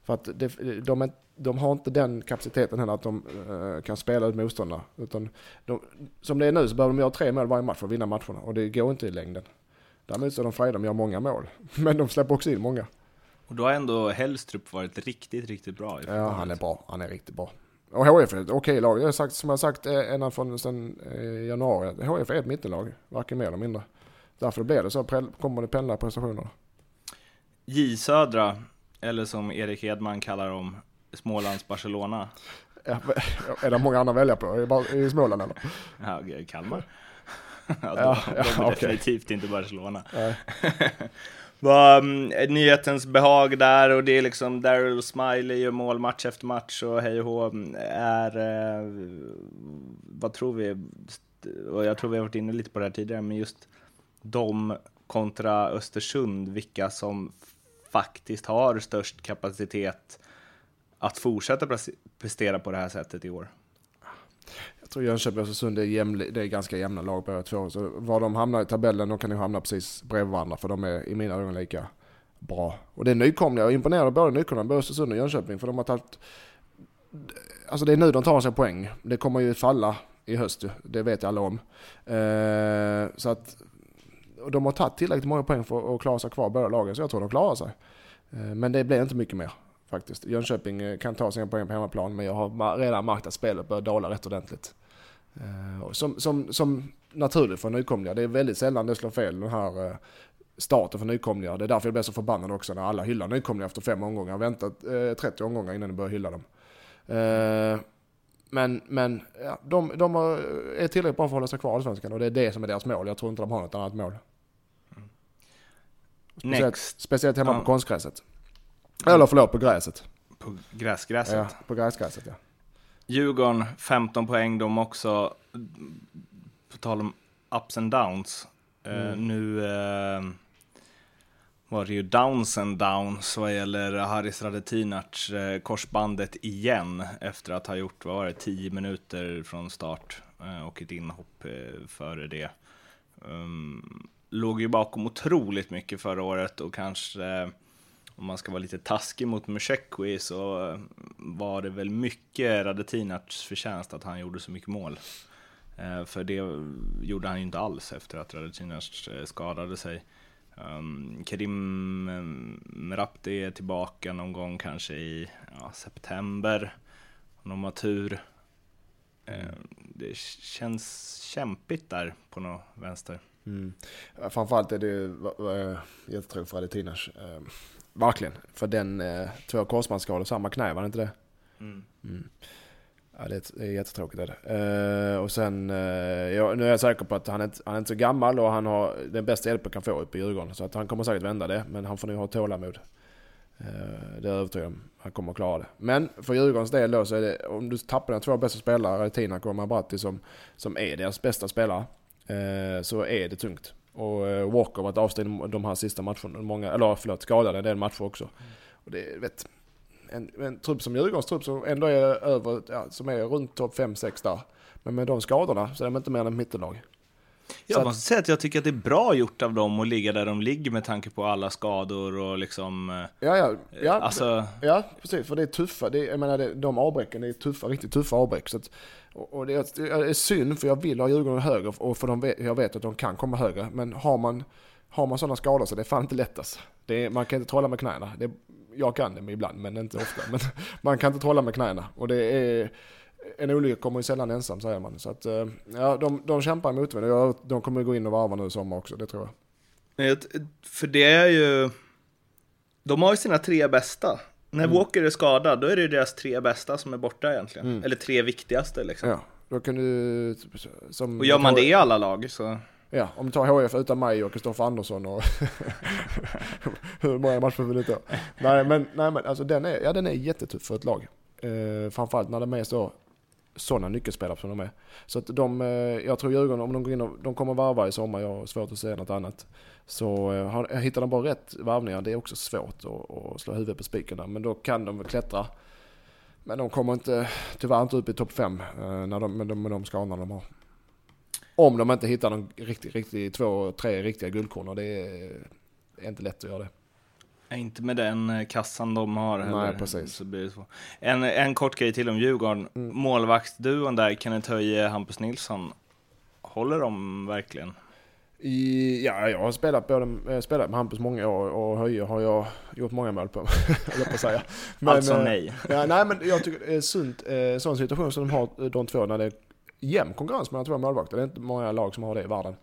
För att det, de, är, de har inte den kapaciteten heller att de eh, kan spela ut motståndarna. Utan de, som det är nu så behöver de göra tre mål varje match för att vinna matcherna och det går inte i längden. Däremot så är de frejdiga, de gör många mål. [LAUGHS] Men de släpper också in många. och då har ändå Hellstrup varit riktigt, riktigt bra. i Ja, han är bra. Han är riktigt bra. Och HF är ett okej lag. Jag har sagt, som jag sagt ända från sen eh, januari. HF är ett mittenlag. Varken mer eller mindre. Därför blir det så. Kommer det pendla prestationerna. J Södra, eller som Erik Hedman kallar dem, Smålands Barcelona. Är det många andra att välja på? I, Småland eller? Ja, Kalmar. [LAUGHS] ja, de, Ja, de är okej. definitivt inte Barcelona. [LAUGHS] Var mm, nyhetens behag där och det är liksom Daryl Smiley gör mål match efter match och hej och hå mm, är, eh, vad tror vi, och jag tror vi har varit inne lite på det här tidigare, men just de kontra Östersund, vilka som faktiskt har störst kapacitet att fortsätta prestera på det här sättet i år. Jag tror Jönköping och Östersund är, jämli, det är ganska jämna lag båda två. Så var de hamnar i tabellen, de kan ju hamna precis bredvid varandra. För de är i mina ögon lika bra. Och det är nykomlingar. Jag är imponerad av både nykomlingarna, både Östersund och Jönköping. För de har tagit... Alltså det är nu de tar sig poäng. Det kommer ju falla i höst ju. Det vet alla om. Eh, så att... Och de har tagit tillräckligt många poäng för att klara sig kvar båda lagen. Så jag tror de klarar sig. Eh, men det blir inte mycket mer faktiskt. Jönköping eh, kan ta sina poäng på hemmaplan men jag har redan märkt att spelet börjar dala rätt ordentligt. Eh, som, som, som naturligt för nykomlingar. Det är väldigt sällan det slår fel den här starten för nykomlingar. Det är därför jag blir så förbannad också när alla hyllar nykomlingar efter fem omgångar. Vänta väntat eh, 30 omgångar innan de börjar hylla dem. Eh, Men, men ja, de, de är tillräckligt bra för att hålla sig kvar i Allsvenskan och det är det som är deras mål. Jag tror inte de har något annat mål. Speciellt, speciellt hemma på konstgräset. Eller förlåt, på gräset. På gräsgräset. Ja, på gräsgräset ja. Djurgården 15 poäng de också. På tal om ups and downs. Eh, nu eh, var det ju downs and downs vad gäller Haris Radetinac, eh, korsbandet igen efter att ha gjort, vad var det, 10 minuter från start och ett inhopp före det. Um, låg ju bakom otroligt mycket förra året och kanske om man ska vara lite taskig mot Musekwi så var det väl mycket Radetinacs förtjänst att han gjorde så mycket mål. Eh, för det gjorde han ju inte alls efter att Radetinac eh, skadade sig. Um, Kerim eh, Merabti är tillbaka någon gång kanske i ja, september. Om de har tur. Ehm, det känns kämpigt där på något vänster. Mm. Framförallt är det uh, jättetråkigt för Adetinas. Uh, verkligen. För den uh, två korsbandsskador, samma knä, var det inte det? Mm. Mm. Ja, det är, jättetråkigt. Är det. Eh, och sen, ja, nu är jag säker på att han är, han är inte så gammal och han har den bästa hjälpen han kan få uppe i Djurgården. Så att han kommer säkert vända det, men han får nog ha tålamod. Det är jag övertygad om. Han kommer att klara det. Men för Djurgårdens del då så är det, om du tappar dina två bästa spelare, Tinak och Mabratti som, som är deras bästa spelare, eh, så är det tungt. Och eh, Walker varit avstängd de här sista matcherna, många, eller förlåt, skadad en del matcher också. Och det vet, en, en trupp som Djurgårdens trupp som ändå är över, ja, som är runt topp 5-6 där. Men med de skadorna så är de inte mer än ett mittenlag. Jag måste säga att jag tycker att det är bra gjort av dem att ligga där de ligger med tanke på alla skador och liksom... eh, Ja, ja, ja, Alltså, ja precis. För det är tuffa, det är, jag menar det, de avbräcken, det är tuffa, riktigt tuffa avbräck. Så att, och, det, är, det är synd för jag vill ha Djurgården högre och för de jag vet att de kan komma högre. Men har man, har man sådana skador så det är fan inte lätt alltså. det är, Man kan inte trolla med knäna. Det jag kan det ibland men inte ofta. Men [LAUGHS] man kan inte trolla med knäna. Och det är, en olycka kommer ju sällan ensam säger man. Så att, eh, ja, de, de kämpar emot mig. De kommer gå in och varva nu i sommar också, det tror jag. för det är ju... De har ju sina tre bästa. När Mm. Walker är skadad, då är det ju deras tre bästa som är borta egentligen. Eller tre viktigaste liksom. Ja, då kan du... Som, Och gör man det i alla lag så... Ja, om du tar HF utan mig och Kristoffer Andersson och [LAUGHS] hur många matcher du ta? Nej men, nej, men alltså den är, ja, den är jättetuff för ett lag. Eh, framförallt när det är så sådana nyckelspelare som de är. Så att de, eh, jag tror Djurgården, om de går in och, de kommer varva i sommar, jag har svårt att säga något annat. Så eh, har- hittar de bara rätt varvningar, det är också svårt att, att slå huvudet på spiken där. Men då kan de väl klättra. Men de kommer inte, tyvärr inte upp i topp 5 eh, när de, med, de, med de skadorna de har. Om de inte hittar någon riktig, riktig, två, tre riktiga guldkorn och det är, är inte lätt att göra det. Inte med den eh, kassan de har heller. Nej, precis. Mm. Så blir det så. En, en kort grej till om Djurgården. Målvaktsduon där, Kenneth Höje, Hampus Nilsson. Håller de verkligen? I, ja, jag har spelat, både, eh, spelat med Hampus många år och Höje har jag gjort många mål på, [LAUGHS] jag på att säga. [LAUGHS] alltså eh, nej. Ja, nej men jag tycker det är sunt, eh, sån situation som de har de två när det är jämn konkurrens mellan två målvakter. Det är inte många lag som har det i världen.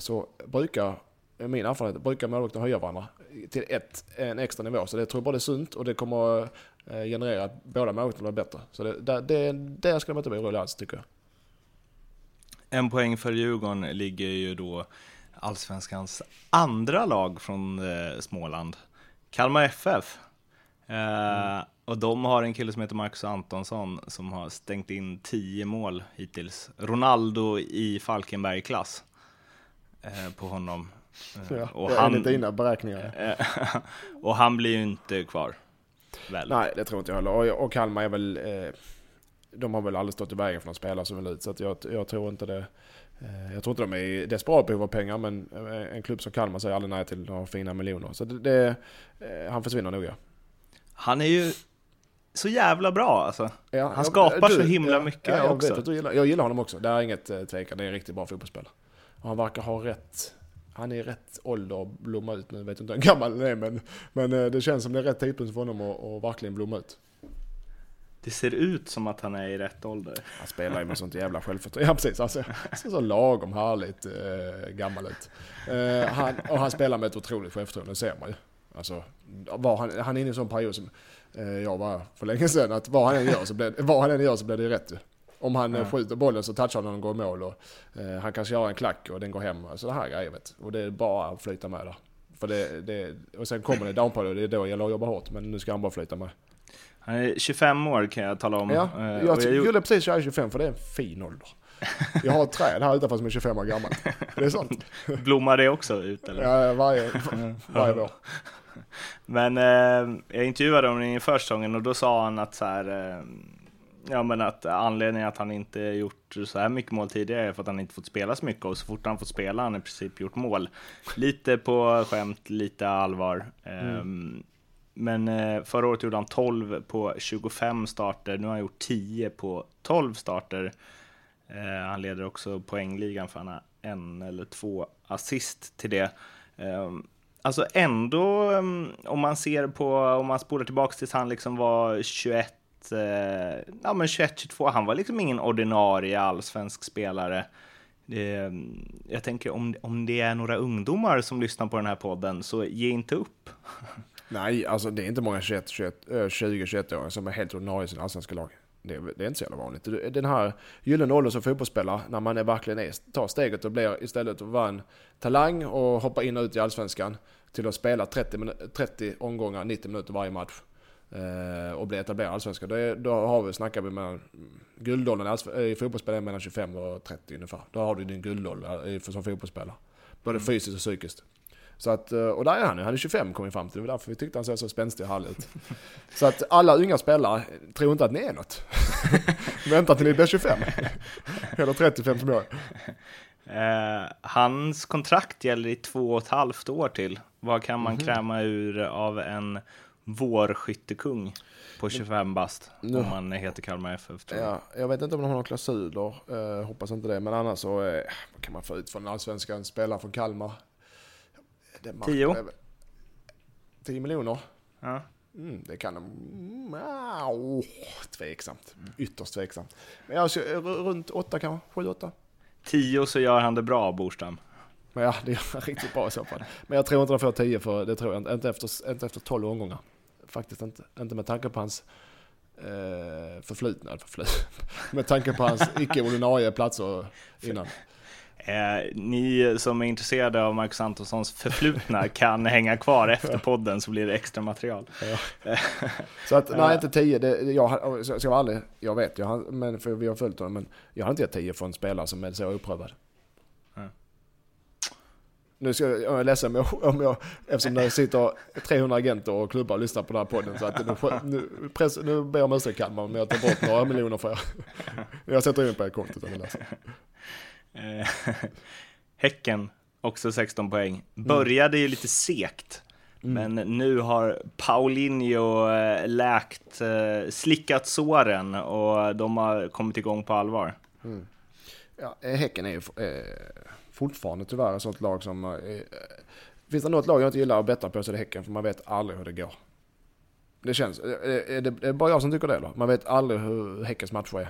Så brukar, min erfarenhet, brukar målvakterna höja varandra till ett, en extra nivå. Så det tror jag både är sunt och det kommer eh, generera att båda målvakterna blir bättre. Så det, det, det, där ska de inte bli oroliga alls tycker jag. En poäng för Djurgården ligger ju då allsvenskans andra lag från eh, Småland. Kalmar FF. Eh, Och de har en kille som heter Marcus Antonsson som har stängt in 10 mål hittills. Ronaldo i Falkenberg-klass på honom. Eh, Ja, och, han, lite dina beräkningar. eh, [LAUGHS] och han blir ju inte kvar. Väl? Nej, det tror inte jag heller. Och, och Kalmar är väl... Eh, de har väl aldrig stått i vägen för någon spelare som vill ut. Så att jag, jag tror inte det... Eh, jag tror inte de är i desperat behov av pengar, men eh, en klubb som Kalmar säger aldrig nej till några fina miljoner. Så det... det eh, han försvinner nog ja. Han är ju så jävla bra alltså. ja Han skapar du- så himla mycket ja, jag också. Vet att du gillar, jag gillar honom också. Det är inget tvekan. Det är en riktigt bra fotbollsspelare. Och han verkar ha rätt... Han är i rätt ålder att blomma ut nu. Jag vet inte hur gammal han är, men, men eh, det känns som det är rätt tidpunkt för honom att, att verkligen blomma ut. Det ser ut som att han är i rätt ålder. Han spelar ju med sånt jävla självförtroende. Ja precis, han ser så lagom härligt eh, gammal ut. Eh, han, och han spelar med ett otroligt självförtroende, det ser man ju. Alltså, var han, han är inne i en sån period som eh, jag var för länge sedan, att vad han än gör så blir, vad han än gör så blir det rätt ju. Om han ja. skjuter bollen så touchar han och den går i mål och eh, han kanske gör en klack och den går hem. Alltså det här grejer vet. Och det är bara att flyta med där. För det, det, och sen kommer det downperiod, det är då det gäller att jobba hårt. Men nu ska han bara flyta med. Han är 25 år kan jag tala om. Ja, Eh, jag och jag skulle precis köra 25 för det är en fin ålder. Jag har ett träd här utanför som är 25 år gammalt. Det är sånt. [LAUGHS] Blommar det också ut eller? Ja, varje, varje vår. [LAUGHS] Men eh, jag intervjuade honom inför säsongen och då sa han att så här, eh, ja men att anledningen att han inte gjort så här mycket mål tidigare är för att han inte fått spela så mycket och så fort han fått spela har han i princip gjort mål. Lite på skämt, lite allvar. Eh, Men eh, förra året gjorde han 12 på 25 starter, nu har han gjort 10 på 12 starter. Eh, han leder också poängligan för han har en eller två assist till det. Eh, alltså ändå, um, om man ser på, om man spolar tillbaka tills han liksom var 21, eh, ja men 21-22, han var liksom ingen ordinarie allsvensk spelare. Det, jag tänker om, om det är några ungdomar som lyssnar på den här podden, så ge inte upp. [LAUGHS] Nej, alltså det är inte många 21, 21, 20-21-åringar som är helt ordinarie i sina allsvenska lag. Det, är- det är inte så jävla vanligt. Den här gyllene åldern som fotbollsspelare, när man är verkligen är, tar steget och blir istället att vara en talang och hoppa in och ut i allsvenskan till att spela 30, 30 omgångar, 90 minuter varje match och bli etablerad i allsvenskan. Då, då har vi, snackar vi mellan guldåldern i fotbollsspelare är mellan 25 och 30 ungefär. Då har du din guldålder i- som fotbollsspelare. Både fysiskt och psykiskt. Så att, eh, och där är han nu, han är 25 kom vi fram till. Det var därför vi tyckte han såg så spänstig och härlig ut. [LAUGHS] Så att alla unga spelare tror inte att ni är något. [LAUGHS] Vänta till ni blir 25. [LAUGHS] Eller 30-50 år. Eh, hans kontrakt gäller i två och ett halvt år till. Vad kan man kräma ur av en vårskyttekung på 25 bast? Nu- Om man heter Kalmar FF. Tror jag. Ja, jag vet inte om de har några klausuler, eh, hoppas inte det. Men annars så, eh, kan man få ut från allsvenskan? Spelare från Kalmar. Det är mark- Tio? 10 miljoner? Ja. Mm, det kan de... Mm, oh, tveksamt. Ytterst tveksamt. Men jag runt 8 kanske, 7-8. Tio så gör han det bra, Borstam. Men ja, det är riktigt bra i så fall. Men jag tror inte de får 10 för det tror jag inte. Inte efter, inte efter 12 omgångar. Faktiskt inte. Inte med tanke på hans eh, förflutna. Förflut. [LAUGHS] med tanke på hans icke-ordinarie platser innan. Eh, ni som är intresserade av Marcus Antonssons förflutna [LAUGHS] kan hänga kvar efter podden så blir det extra material. [LAUGHS] Så att, nej inte 10. Det, jag, ska jag vara ärlig, jag vet, jag har, men för vi har följt honom. Men jag har inte gett 10 för en spelare som är så oprövad. Nu ska jag, jag är ledsen om jag, om jag, eftersom det sitter 300 agenter och klubbar och lyssnar på den här podden. Så att nu, nu, press, nu ber jag om ursäkt Kalmar om jag tar bort några miljoner för er. [LAUGHS] Jag sätter in på ert konto. utan ni. Eh, [LAUGHS] häcken, också 16 poäng. Började ju lite segt. Men nu har Paulinho eh, läkt, eh, slickat såren och de har kommit igång på allvar. Ja, eh, häcken är ju eh, fortfarande tyvärr ett sånt lag som... Eh, finns det något lag jag inte gillar att betta på så är det Häcken, för man vet aldrig hur det går. Det känns... eh, Är det, är det bara jag som tycker det då? Man vet aldrig hur Häckens matcher är.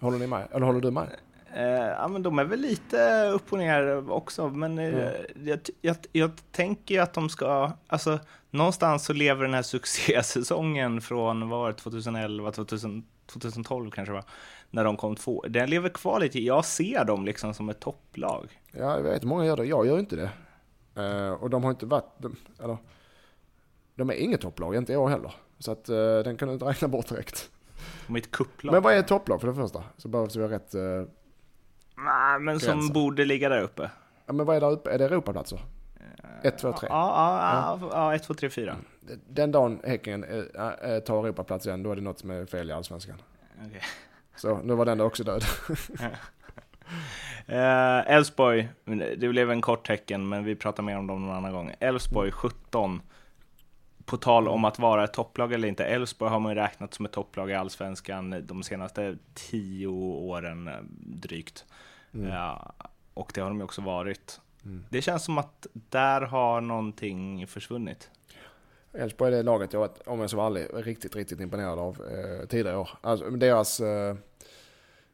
Håller ni med? Eller håller du med? Eh, ja, men de är väl lite upp och ner också, men eh, jag, jag, jag tänker ju att de ska, alltså någonstans så lever den här [LAUGHS] succésäsongen från, vad var det, 2011, 2000, 2012 kanske va? När de kom två, den lever kvar lite, jag ser dem liksom som ett topplag. Ja, jag vet många gör det. Jag gör inte det. Eh, och de har inte varit... De, eller, de är inget topplag, inte år heller. Så att eh, den kan du inte räkna bort direkt. De är ett kupplag. Men vad är ett topplag för det första? Så behövs vi ha rätt... eh, Nej, men som Gränsen. borde ligga där uppe. ja, men vad är där uppe? Är det Europaplatser? Ett, två, tre. Ja, ja, ja, ja, ett, två, tre, fyra. Den dagen Häcken tar Europaplats igen, då är det något som är fel i Allsvenskan. Okej. Så nu var den där också död. [LAUGHS] Eh, Elfsborg, det blev en kort tecken, men vi pratar mer om dem någon annan gång. Elfsborg 17. På tal om att vara ett topplag eller inte. Elfsborg har man ju räknat som ett topplag i Allsvenskan de senaste tio åren eh, drygt. Ja, och det har de ju också varit. Det känns som att där har någonting försvunnit. Elfsborg är det laget jag varit, om jag ska vara ärlig, riktigt, riktigt imponerad av eh, tidigare år. Alltså deras, eh,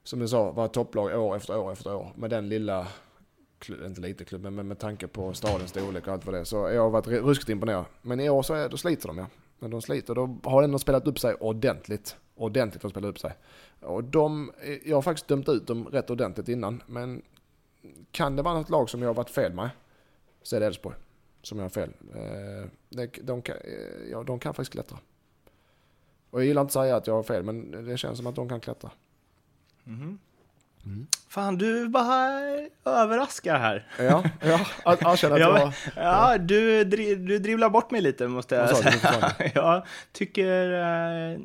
som du sa, var topplag år efter år efter år. Med den lilla, inte lite klubben, men med tanke på stadens storlek och allt vad det är. Så jag har varit ruskigt imponerad. Men i år så är, då sliter de ja. Men de sliter, då har de ändå spelat upp sig ordentligt. Ordentligt har de spelat upp sig. Och de, eh, jag har faktiskt dömt ut dem rätt ordentligt innan. Men kan det vara något lag som jag har varit fel med, så är det Elfsborg som jag har fel. Eh, de, de, kan, eh, ja, de kan faktiskt klättra. Och jag gillar inte att säga att jag har fel, men det känns som att de kan klättra. Mm. Mm. Fan, du bara överraskar här. Ja, ja erkänn att jag... Ja, du, du dribblar bort mig lite, måste jag säga. [LAUGHS] jag tycker... Eh,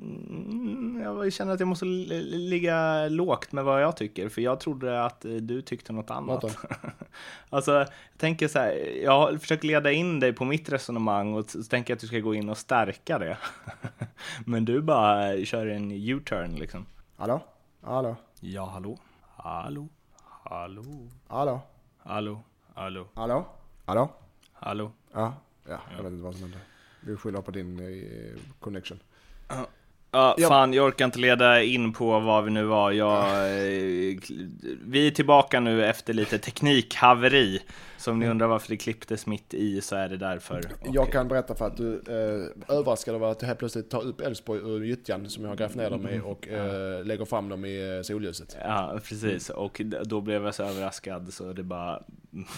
jag känner att jag måste ligga lågt med vad jag tycker, för jag trodde att du tyckte något annat. [LAUGHS] alltså, jag tänker så här, jag har försökt leda in dig på mitt resonemang och så tänker jag att du ska gå in och stärka det. [LAUGHS] Men du bara kör en U-turn liksom. Hallå? Hallå? Ja, hallå? Hallå? Hallå? Hallå? Hallå? Hallå? Hallå? Hallå? Hallå? Ja, ja jag vet inte vad som hände. Vi skyller på din eh, connection. Ja, ja, fan, jag orkar inte leda in på vad vi nu var. Jag, eh, vi är tillbaka nu efter lite teknikhaveri. Så om ni undrar varför det klipptes mitt i så är det därför. Jag kan berätta för att du eh, överraskad över att du helt plötsligt tar upp Älvsborg ur gyttjan som jag har grävt ner dem i och eh, lägger fram dem i eh, solljuset. Ja, precis. Och då blev jag så överraskad så det bara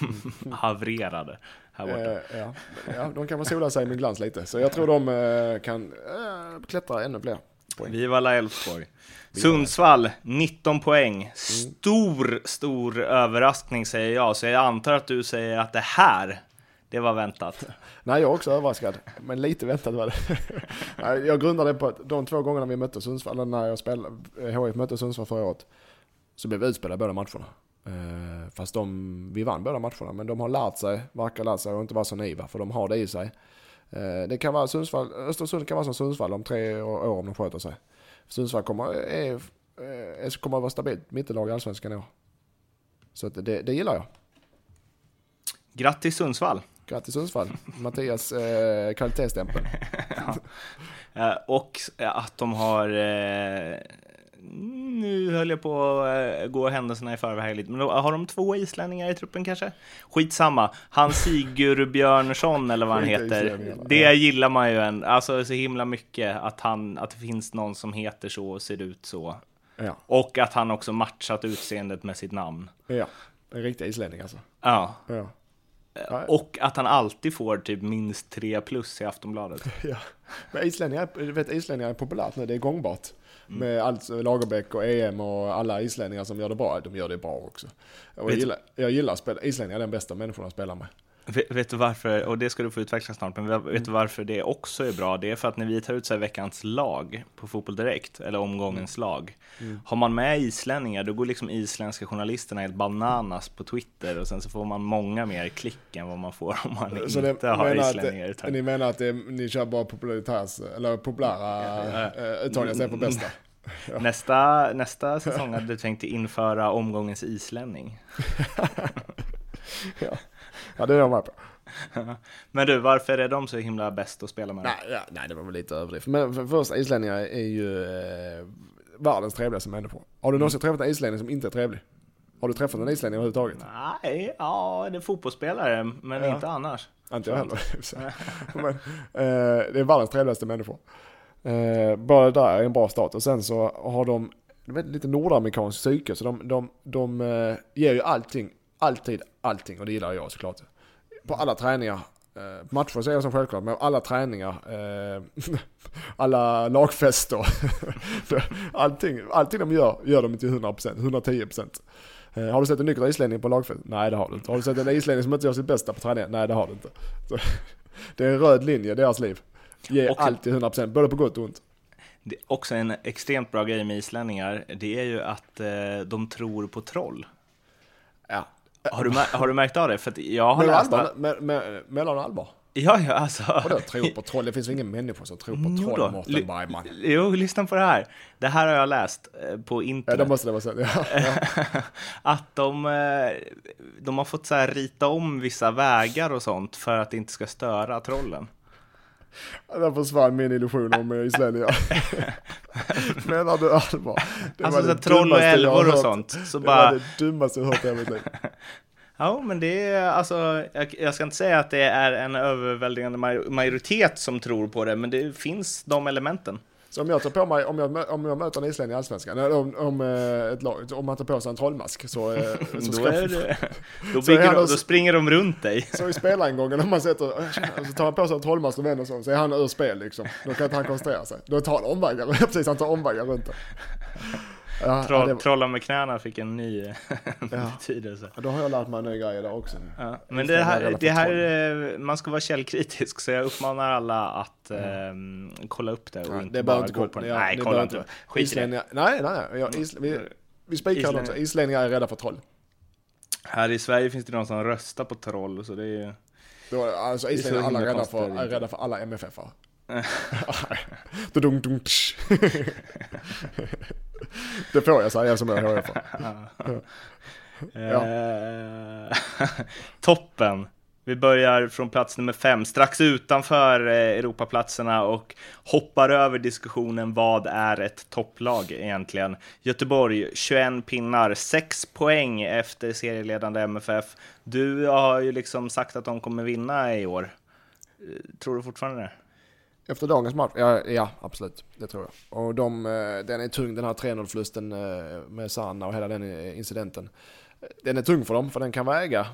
[LAUGHS] havererade här borta. Eh, ja. ja, de kan väl sola sig med glans lite. Så jag tror de eh, kan eh, klättra ännu fler poäng. Viva la Elfsborg. Sundsvall, 19 poäng. Mm. Stor, stor överraskning säger jag. Så jag antar att du säger att det här, det var väntat. [LAUGHS] Nej, jag är också överraskad. Men lite väntat var det. [LAUGHS] jag grundar det på att de två gångerna vi mötte Sundsvall, när jag spelade, HIF mötte Sundsvall förra året, så blev vi utspelade båda matcherna. Uh, fast de, vi vann båda matcherna, men de har lärt sig, verkar lärt sig att inte vara så naiva, för de har det i sig. Uh, det kan vara Sundsvall, Östersund kan vara som Sundsvall om tre år om de sköter sig. Sundsvall kommer, är, är, kommer att vara stabilt mittellag i Allsvenskan i år. Så det, det gillar jag. Grattis Sundsvall! Grattis Sundsvall! Mattias eh, kvalitetsstämpel. [LAUGHS] ja. Eh, och att de har eh, nu höll jag på att eh, gå händelserna i förväg lite, men då har de två islänningar i truppen kanske? Skitsamma, han [LAUGHS] Sigur Björnsson eller vad han heter, det gillar man ju en, alltså så himla mycket att han, att det finns någon som heter så och ser ut så. Ja. Och att han också matchat utseendet med sitt namn. Ja, en riktig islänning alltså. Ja. ja. Och att han alltid får typ minst tre plus i Aftonbladet. [LAUGHS] Ja, men islänningar, vet, islänningar är populärt nu, det är gångbart. Mm. Med allt, Lagerbäck och EM och alla islänningar som gör det bra, de gör det bra också. Och jag gillar, jag gillar att spela, islänningar är den bästa människorna att spela med. Vet, vet, du varför, och det ska du få utveckla snart, men vet mm. du varför det också är bra? Det är för att när vi tar ut så veckans lag på Fotboll Direkt, eller omgångens mm. lag, mm. har man med islänningar, då går liksom isländska journalisterna helt bananas på Twitter och sen så får man många mer klick än vad man får om man så inte har islänningar. Att, ni menar att det, ni kör bara populära, eller populära. Eh, uttagningar på bästa? [LAUGHS] Ja. Nästa, nästa säsong hade du tänkt införa omgångens islänning. [LAUGHS] ja. Ja, det är jag med på. [LAUGHS] Men du, varför är de så himla bäst att spela med? Nej, ja, nej det var väl lite överdrivet. Men för första, islänningar är ju eh, världens trevligaste människor. Har du någonsin träffat en islänning som inte är trevlig? Har du träffat en islänning överhuvudtaget? Nej, ja, det är fotbollsspelare, men ja. inte annars. Inte jag heller. [LAUGHS] men, eh, det är världens trevligaste människor. Eh, bara där är en bra start. Och sen så har de vet, lite nordamerikanskt psyke. Så de, de, de eh, ger ju allting, alltid allting. Och det gillar jag såklart. På alla träningar. Eh, matcher säger jag som självklart, men alla träningar. Eh, [LAUGHS] alla lagfester. [LAUGHS] allting, allting de gör, gör de till 100%, 110%. Eh, har du sett en nykter islänning på lagfest? Nej det har du inte. Har du sett en islänning som inte gör sitt bästa på träningen? Nej det har du inte. Så, [LAUGHS] det är en röd linje i deras liv. Ge och, alltid 100%, både på gott och ont. Det är också en extremt bra grej med islänningar, det är ju att eh, de tror på troll. Ja. Har du, har du märkt av det? För jag har mellan läst... Allvar, me, me, mellan allvar? Ja, ja, alltså. Vadå tror på troll? Det finns väl ingen människa som tror på troll, Mårten Bergman? Jo, lyssna på det här. Det här har jag läst eh, på internet. Ja, det måste det vara så. Ja, ja. [LAUGHS] att de, eh, de har fått så här rita om vissa vägar och sånt för att det inte ska störa trollen. Där försvann min illusion om islänningar. [LAUGHS] Menar du allvar? Det alltså så troll och älvor och sånt. Så det bara... var det dummaste jag hört i mitt liv. [LAUGHS] Ja, men det är alltså, jag, jag, ska inte säga att det är en överväldigande majoritet som tror på det, men det finns de elementen. Så om jag tar på mig, om jag, om jag möter en islänning i Allsvenskan, eller om, om, eh, ett lag, om man tar på sig en trollmask så, eh, [LAUGHS] så, Då, är det, [LAUGHS] då, Så han då springer de runt dig. [LAUGHS] så i spelarengången om man sätter, så tar han på sig en trollmask och vänder sig om, så är han ur spel liksom. Då kan inte han koncentrera sig. Då tar han omvägar, precis han tar omvägar runt det. Ja, Troll, ja, det, Trolla med knäna fick en ny [LAUGHS] Ja. betydelse. då har jag lärt mig en ny grej där också. Ja, men det det, här, det här, man ska vara källkritisk, så jag uppmanar alla att eh, kolla upp det och Ja, inte det bara inte gå på ja, Nej, kolla inte. Skit i det. Nej, nej, nej. Ja, isl, vi, vi spikar det också. Islänningar. Är rädda för troll. Här i Sverige finns det de som röstar på troll, så det är ju... Då, alltså är så islänningar alla himla rädda för, är rädda för alla MFF-are. [LAUGHS] [LAUGHS] Det får jag säga som är HF. [LAUGHS] Eh, [LAUGHS] toppen. Vi börjar från plats nummer fem, strax utanför eh, Europaplatserna och hoppar över diskussionen vad är ett topplag egentligen? Göteborg, 21 pinnar, 6 poäng efter serieledande MFF. Du har ju liksom sagt att de kommer vinna i år. Eh, Tror du fortfarande det? Efter dagens match? Ja, ja, absolut. Det tror jag. Och de, eh, den är tung, den här 3-0-förlusten eh, med Sanna och hela den eh, incidenten. Den är tung för dem, för den kan väga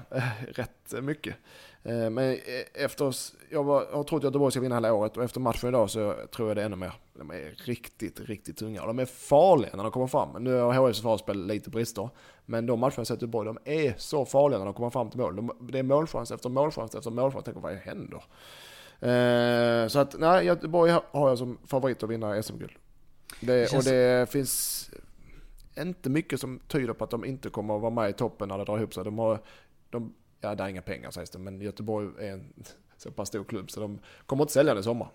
rätt mycket. Men efter, oss- jag var, har trott att Göteborg ska vinna hela året och efter matchen idag så tror jag det ännu mer. De är riktigt, riktigt tunga och de är farliga när de kommer fram. Nu har HIFs försvarsspel lite brister, men de matcherna jag sett i Göteborg, de är så farliga när de kommer fram till mål. De, det är målchans efter målchans efter målchans. Tänk vad händer? Eh, så att nej, Göteborg har jag som favorit att vinna SM-guld. Det, Och det finns inte mycket som tyder på att de inte kommer att vara med i toppen när det drar ihop sig. De har, de, ja det är inga pengar sägs det, men Göteborg är en [LAUGHS] så pass stor klubb så de kommer inte sälja den i sommar.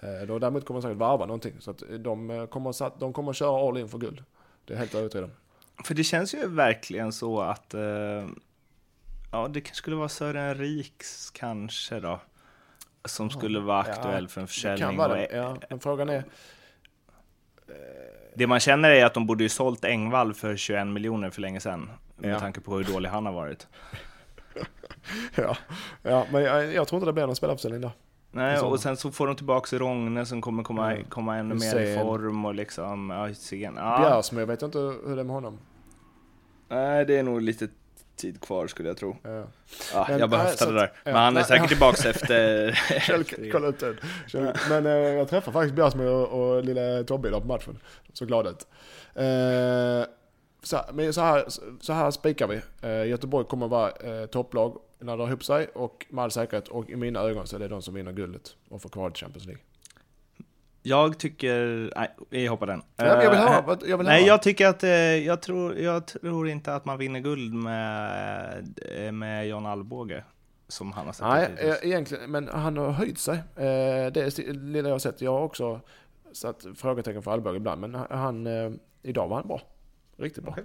Eh, då däremot kommer de säkert varva någonting. Så att de eh, kommer, de kommer att köra all in för guld. Det är helt övertygad. För det känns ju verkligen så att ja, det skulle vara Sören Riks kanske då. Som skulle vara Ja, aktuell för en försäljning. vara och- det. Ja, men frågan är, Det man känner är att de borde ju sålt Engvall för 21 miljoner för länge sedan. Med Ja. tanke på hur dålig han har varit. [LAUGHS] ja, ja men jag, jag tror inte det blir någon spelarförsäljning där. Nej, och sen så får de tillbaka Rogne som kommer komma, Mm. komma ännu mer i form och liksom, ja, sen. Ja, Bjärsmyr vet jag inte hur det är med honom. nej, det är nog lite tid kvar skulle jag tro. Ja. Ja, Men, jag bara höftade att- där. ja, Men han är säkert ja. tillbaks [LAUGHS] efter... Kjell, kolla upp den. Men eh, jag träffade faktiskt Bjärsmyr och, och lilla Tobbe idag på matchen. Så glad ut. Eh, så, men så här, så här spikar vi. Eh, Göteborg kommer vara eh, topplag när det har ihop sig och med all säkerhet och i mina ögon så är det de som vinner guldet och får kvar till Champions League. Jag tycker... Nej, vi hoppar den. Ja, jag vill Eh, höra. vad- Jag vill Nej, höra. jag tycker att... eh, Jag tror, jag tror inte att man vinner guld med, eh, med John Alvbåge. Som han har sett Nej, eh, egentligen, men han har höjt sig. Eh, det lilla jag har sett. Jag har också satt frågetecken för Alvbåge ibland, men han, eh, idag var han bra. Riktigt bra. Okej.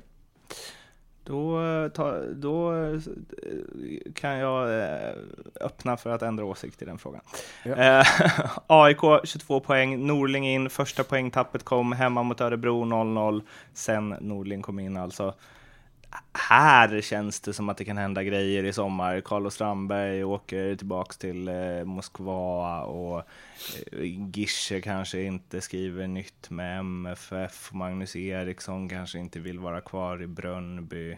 Då, eh, ta, då eh, kan jag eh, öppna för att ändra åsikt i den frågan. Ja. [LAUGHS] AIK 22 poäng, Norling in, första poängtappet kom hemma mot Örebro 0-0, sen Norling kom in alltså. Här känns det som att det kan hända grejer i sommar. Carlos Strandberg åker tillbaks till eh, Moskva och eh, Gische kanske inte skriver nytt med MFF. Magnus Eriksson kanske inte vill vara kvar i Brönnby.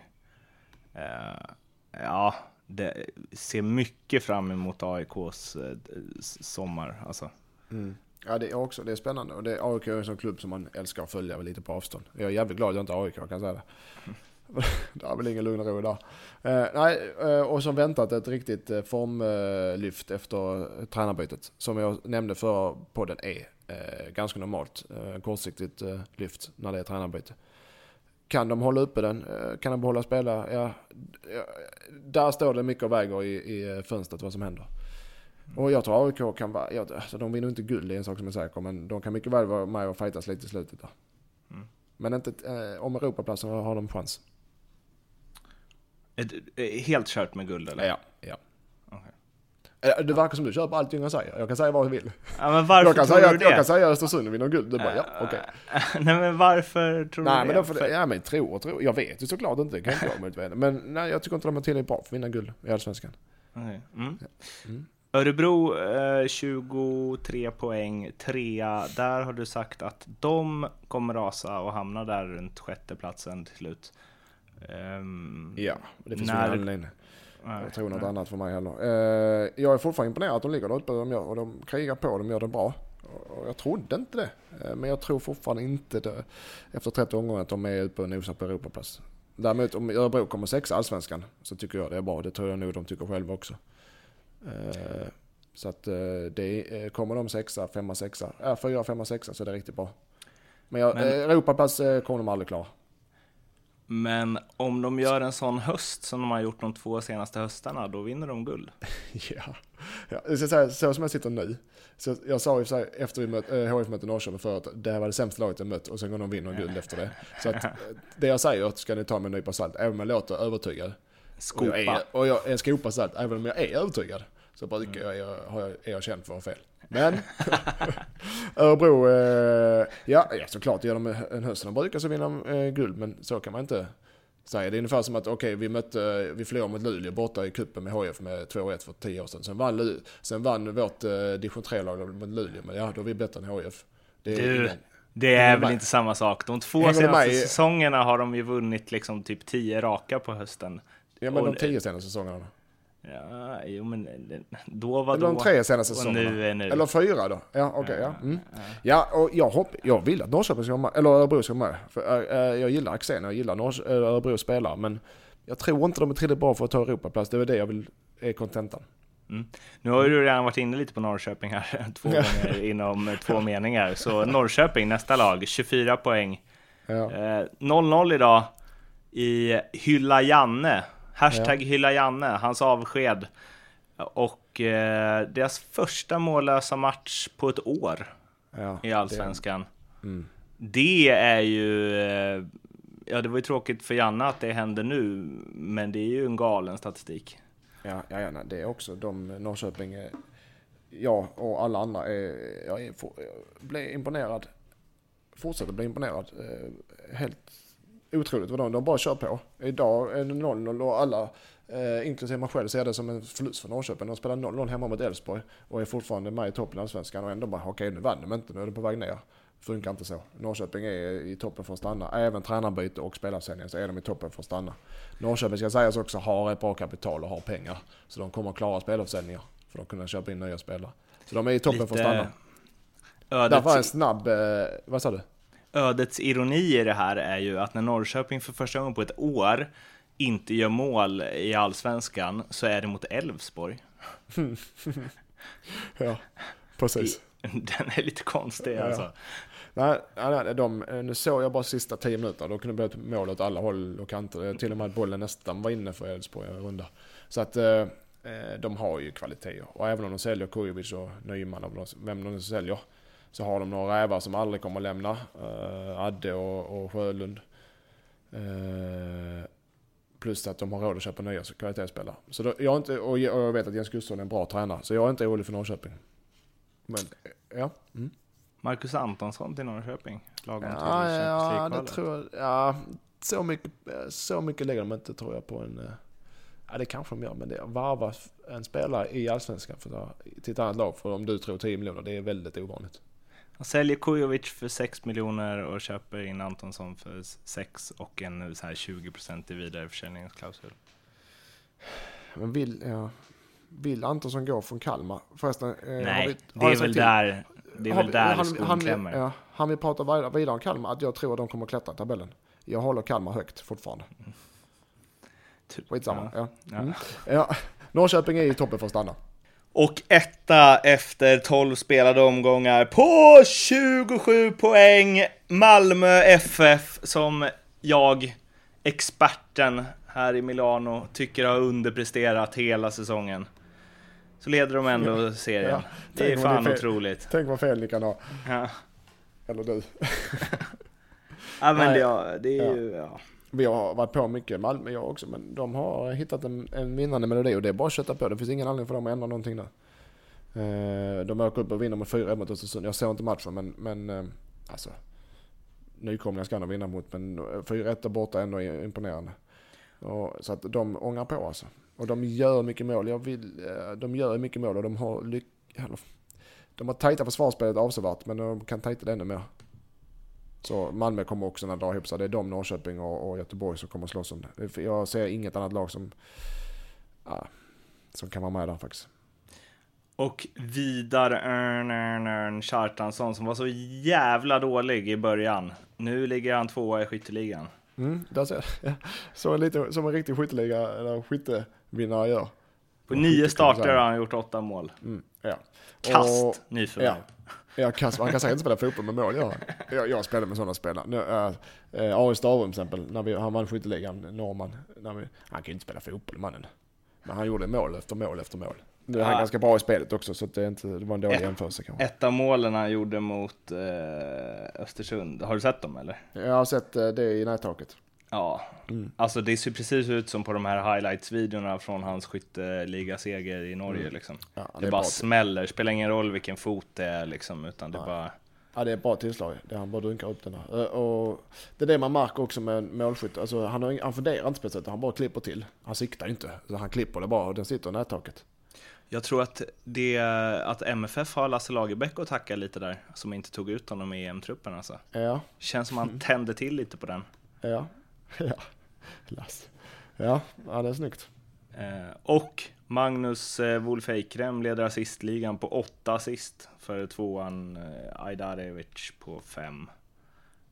Eh, ja, det ser mycket fram emot AIKs eh, sommar. Alltså. Mm. Ja, det är också det är spännande. Och det, AIK är en sån klubb som man älskar att följa lite på avstånd. Jag är jävligt glad att jag inte är AIK, jag kan säga det. [LAUGHS] det är väl ingen lugn och ro där. Eh, nej, eh, och som väntat ett riktigt eh, formlyft efter tränarbytet. Som jag nämnde för podden är eh, ganska normalt. Eh, kortsiktigt eh, lyft när det är tränarbyte. Kan de hålla uppe den? Kan de behålla spela? Ja, ja, där står det mycket och väger i, i fönstret vad som händer. Och jag tror AIK kan vara, ja, alltså de vinner inte guld, det är en sak som är säker, men de kan mycket väl vara med och fightas lite i slutet där. Mm. Men inte, eh, om Europaplatsen har de chans. Är Helt kört med guld eller? Ja, ja. Okej. Eh, Det verkar som du köper allting jag säger. Jag kan säga vad jag vill. Ja, men varför Jag kan, tror säga, du det? jag kan säga Östersund vinner guld. Du bara, ja, okej. [LAUGHS] nej men varför tror Nej, du men det? För- ja men tro och tro. Jag vet ju såklart inte, det kan inte jag veta. Men nej, jag tycker inte de är tillräckligt bra för att vinna guld i Allsvenskan. Okej, Mm. Mm. Örebro eh, 23 poäng, trea. Där har du sagt att de kommer rasa och hamna där runt sjätteplatsen till slut. Um, ja, det finns när... ingen anledning. Jag tror något nej. annat för mig heller. Eh, jag är fortfarande imponerad att de ligger där uppe de gör, och de krigar på, de gör det bra. Och jag trodde inte det. Eh, men jag tror fortfarande inte det, efter 30 omgångar att de är uppe och nosar på Europaplats. Däremot om Örebro kommer sexa allsvenskan så tycker jag det är bra. Det tror jag nog de tycker själva också. Eh, så att det kommer de sexa, femma, sexa, äh, fyra, femma, sexa så det är riktigt bra. Men, jag, Men... Europaplats kommer de aldrig klara. Men om de gör en sån höst som de har gjort de två senaste höstarna, då vinner de guld. [LAUGHS] ja, ja. Så, så, så som jag sitter nu. Så jag sa ju sig efter vi mötte, eh, mötte Norrköping förut, det här var det sämsta laget jag mött och sen går de och vinner guld [LAUGHS] efter det. Så att det jag säger ska ni ta med en nypa salt, även om jag låter övertygad. Skopa. Och jag är, och jag är skopa salt, även om jag är övertygad. Så brukar jag, jag, jag, är jag känd för att ha fel. Men [LAUGHS] Örebro, eh, ja, ja såklart gör de en höst de brukar så vinner de eh, guld, men så kan man inte säga. Det är ungefär som att okej, okay, vi mötte, vi förlorade mot Luleå borta i kuppen med HF med 2-1 för 10 år sedan. Sen vann, sen vann vårt eh, division 3-lag mot Luleå, men ja, då är vi bättre än HF. Det är, du, det är väl inte samma sak. De två Hänger senaste säsongerna har de ju vunnit liksom typ 10 raka på hösten. Ja, men de 10 senaste säsongerna Ja, jo men då var Eller då. de tre senaste säsongerna. Nu är nu. Eller fyra då. Ja, okej. Okay, ja. Mm. ja, och jag, hopp, jag vill att Norrköping ska vara med, eller Örebro ska vara med. För, äh, jag gillar Axén, jag gillar Norr, Örebro spelare, men jag tror inte de är tillräckligt bra för att ta Europaplats. Det är det jag vill, är kontentan. Mm. Nu har du redan varit inne lite på Norrköping här, [LAUGHS] två gånger inom två meningar. Så Norrköping, nästa lag, 24 poäng. 0-0 eh, idag i Hylla Janne. Hashtag ja. hylla Janne, hans avsked. Och eh, deras första mållösa match på ett år ja, i Allsvenskan. Det, mm. det är ju... Eh, ja, det var ju tråkigt för Janne att det händer nu, men det är ju en galen statistik. Ja, ja, ja det är också de Norrköping, ja och alla andra är, jag, är, jag blir imponerad. Fortsätter bli imponerad. Eh, helt otroligt vad de, de bara kör på. Idag är det 0-0 och alla, eh, inklusive mig själv, ser det som en förlust för Norrköping. De spelar 0-0 hemma mot Elfsborg och är fortfarande med i toppen av Allsvenskan och ändå bara, okej okay, nu vann de inte, nu är de på väg ner. Funkar inte så. Norrköping är i toppen för att stanna. Även tränarbyte och spelarsäljning så är de i toppen för att stanna. Norrköping ska sägas också har ett bra kapital och har pengar. Så de kommer att klara spelarförsäljningar. För de kunna köpa in nya spelare. Så de är i toppen Lite... för att stanna. Ödet... Därför är en snabb, eh, vad sa du? Ödets ironi i det här är ju att när Norrköping för första gången på ett år inte gör mål i allsvenskan så är det mot Elfsborg. [LAUGHS] ja, precis. [LAUGHS] Den är lite konstig ja, alltså. Nej, nej, de, nu såg jag bara sista tio minuter. Då kunde det bli ett mål åt alla håll och kanter. Till och med att bollen nästan var inne för Elfsborg en runda. Så att eh, eh, de har ju kvaliteter. Och även om de säljer Kujovic och Nyman, vem de säljer, så har de några rävar som aldrig kommer att lämna. Uh, Adde och, och Sjölund. Uh, plus att de har råd att köpa nya kvalitetsspelare. Så då, jag, inte, och jag vet att Jens Gustafsson är en bra tränare, så jag är inte orolig för Norrköping. Men, ja. Mm. Marcus Antonsson till Norrköping? Lagom till ja, ja, det tror jag. Ja, så mycket, så mycket lägger de inte tror jag på en... Eh, ja, det kanske de gör, men det varva en spelare i Allsvenskan för, till ett annat lag för om du tror 10 miljoner, det är väldigt ovanligt. Han säljer Kujovic för 6 miljoner och köper in Antonsson för 6 och en så här 20% i vidareförsäljningsklausul. Men vill, ja, vill Antonsson gå från Kalmar? Förresten, eh, Nej, vi, det är väl där, det är väl där han, skon klämmer. Ja, han vill prata vidare om Kalmar, att jag tror att de kommer att klättra tabellen. Jag håller Kalmar högt fortfarande. Mm. Skitsamma. Ja. Ja. Mm. ja. Norrköping är i toppen för att stanna. Och etta efter 12 spelade omgångar på 27 poäng. Malmö FF som jag, experten här i Milano, tycker har underpresterat hela säsongen. Så leder de ändå serien. Ja. Det är fan det otroligt. Tänk vad fel ni kan ha. Ja. Eller du. [LAUGHS] ja men det, det är ju, ja. Vi har varit på mycket Malmö jag också, men de har hittat en, en vinnande melodi och det är bara att kötta på. Det finns ingen anledning för dem att ändra någonting där. Eh, de åker upp och vinner med 4-1 mot Östersund. Jag såg inte matchen men, men eh, alltså. Nykomlingar ska de vinna mot men eh, 4-1 borta är ändå imponerande. Och, så att de ångar på alltså. Och de gör mycket mål. Jag vill, de gör mycket mål och de har lyck... De har tajtat försvarsspelet avsevärt men de kan tajta det ännu mer. Så Malmö kommer också att dra ihop sig. Det är de, Norrköping och, och Göteborg som kommer slåss om det. Jag ser inget annat lag som, ja, som kan vara med där faktiskt. Och Vidar Örn, Örn, Örn Kjartansson som var så jävla dålig i början. Nu ligger han tvåa i skytteligan. Mm, där ser jag. [LAUGHS] Så lite som en riktig skytteliga, eller skyttevinnare gör. På nio starter har han gjort åtta mål. Mm, ja. Kast nyförvärv. Ja. Jag kan, man kan säkert inte spela fotboll med mål, jag, jag, jag spelar med sådana spelare. Nu, äh, äh, Ari Stavrum till exempel, när vi, han vann skytteligan, norrman. När vi, han kan ju inte spela fotboll mannen. Men han gjorde mål efter mål efter mål. Nu är han Ja. ganska bra i spelet också så det, är inte, det var en dålig Ett- jämförelse kanske. Ett av målen han gjorde mot eh, Östersund, har du sett dem eller? Jag har sett eh, det i nättaket. Ja, Mm. alltså det ser precis ut som på de här highlights-videorna från hans skytteligaseger i Norge Mm. liksom. Ja, Det, är bara smäller, spelar ingen roll vilken fot det är liksom, utan det Nej. bara... Ja det är ett bra tillslag. Det han bara dunkar upp den där. Eh, Och det är det man märker också med målskytt. Alltså, han, har, han funderar inte speciellt, han bara klipper till. Han siktar inte. Så han klipper det bara och den sitter i nättaket. Jag tror att, det, att MFF har Lasse Lagerbäck att tacka lite där, som inte tog ut honom i EM-truppen alltså. Ja, Känns som han [LAUGHS] tände till lite på den. ja, [LAUGHS] ja. Lass. Ja, ja det är snyggt. Eh, och Magnus eh, Wolf Eikrem leder assistligan på åtta assist för tvåan eh, Ajdarevic på fem.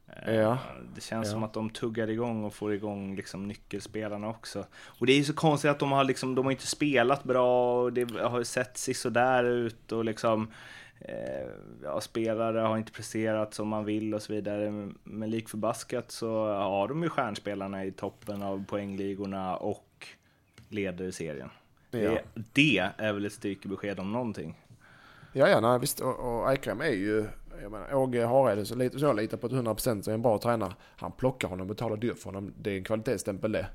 Eh, Ja. Det känns Ja. som att de tuggar igång och får igång liksom nyckelspelarna också. Och det är ju så konstigt att de har liksom, de har inte spelat bra och det har sett sådär ut och liksom ja, spelare har inte presterat som man vill och så vidare. Men lik förbaskat så har de ju stjärnspelarna i toppen av poängligorna och leder serien. Ja. Det, det är väl ett styrkebesked om någonting. Ja, ja, nej, visst. Och, och Eikrem är ju, jag menar, Åge Hareide, så, lite, så jag litar på att 100% så är en bra tränare. Han plockar honom, betalar dyrt för honom. Det är en kvalitetsstämpel det.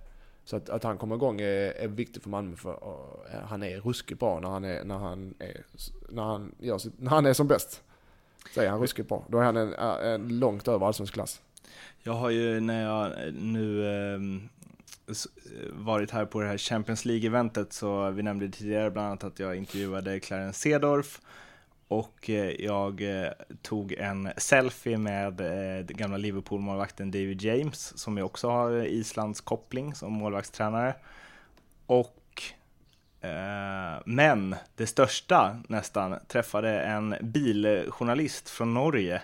Så att, att han kommer igång är, är viktigt för Malmö för och, han är ruskigt bra när han är, när han är, när han gör sitt, när han är som bäst. Så är han ruskigt bra. Då är han en, eh, en långt över allsvensk klass. Jag har ju när jag nu ehm, varit här på det här Champions League-eventet så vi nämnde tidigare bland annat att jag intervjuade Clarence Sedorf och eh, jag eh, tog en selfie med eh, gamla Liverpool-målvakten David James som ju också har Islands koppling som målvaktstränare. Och eh, men det största nästan träffade en biljournalist från Norge.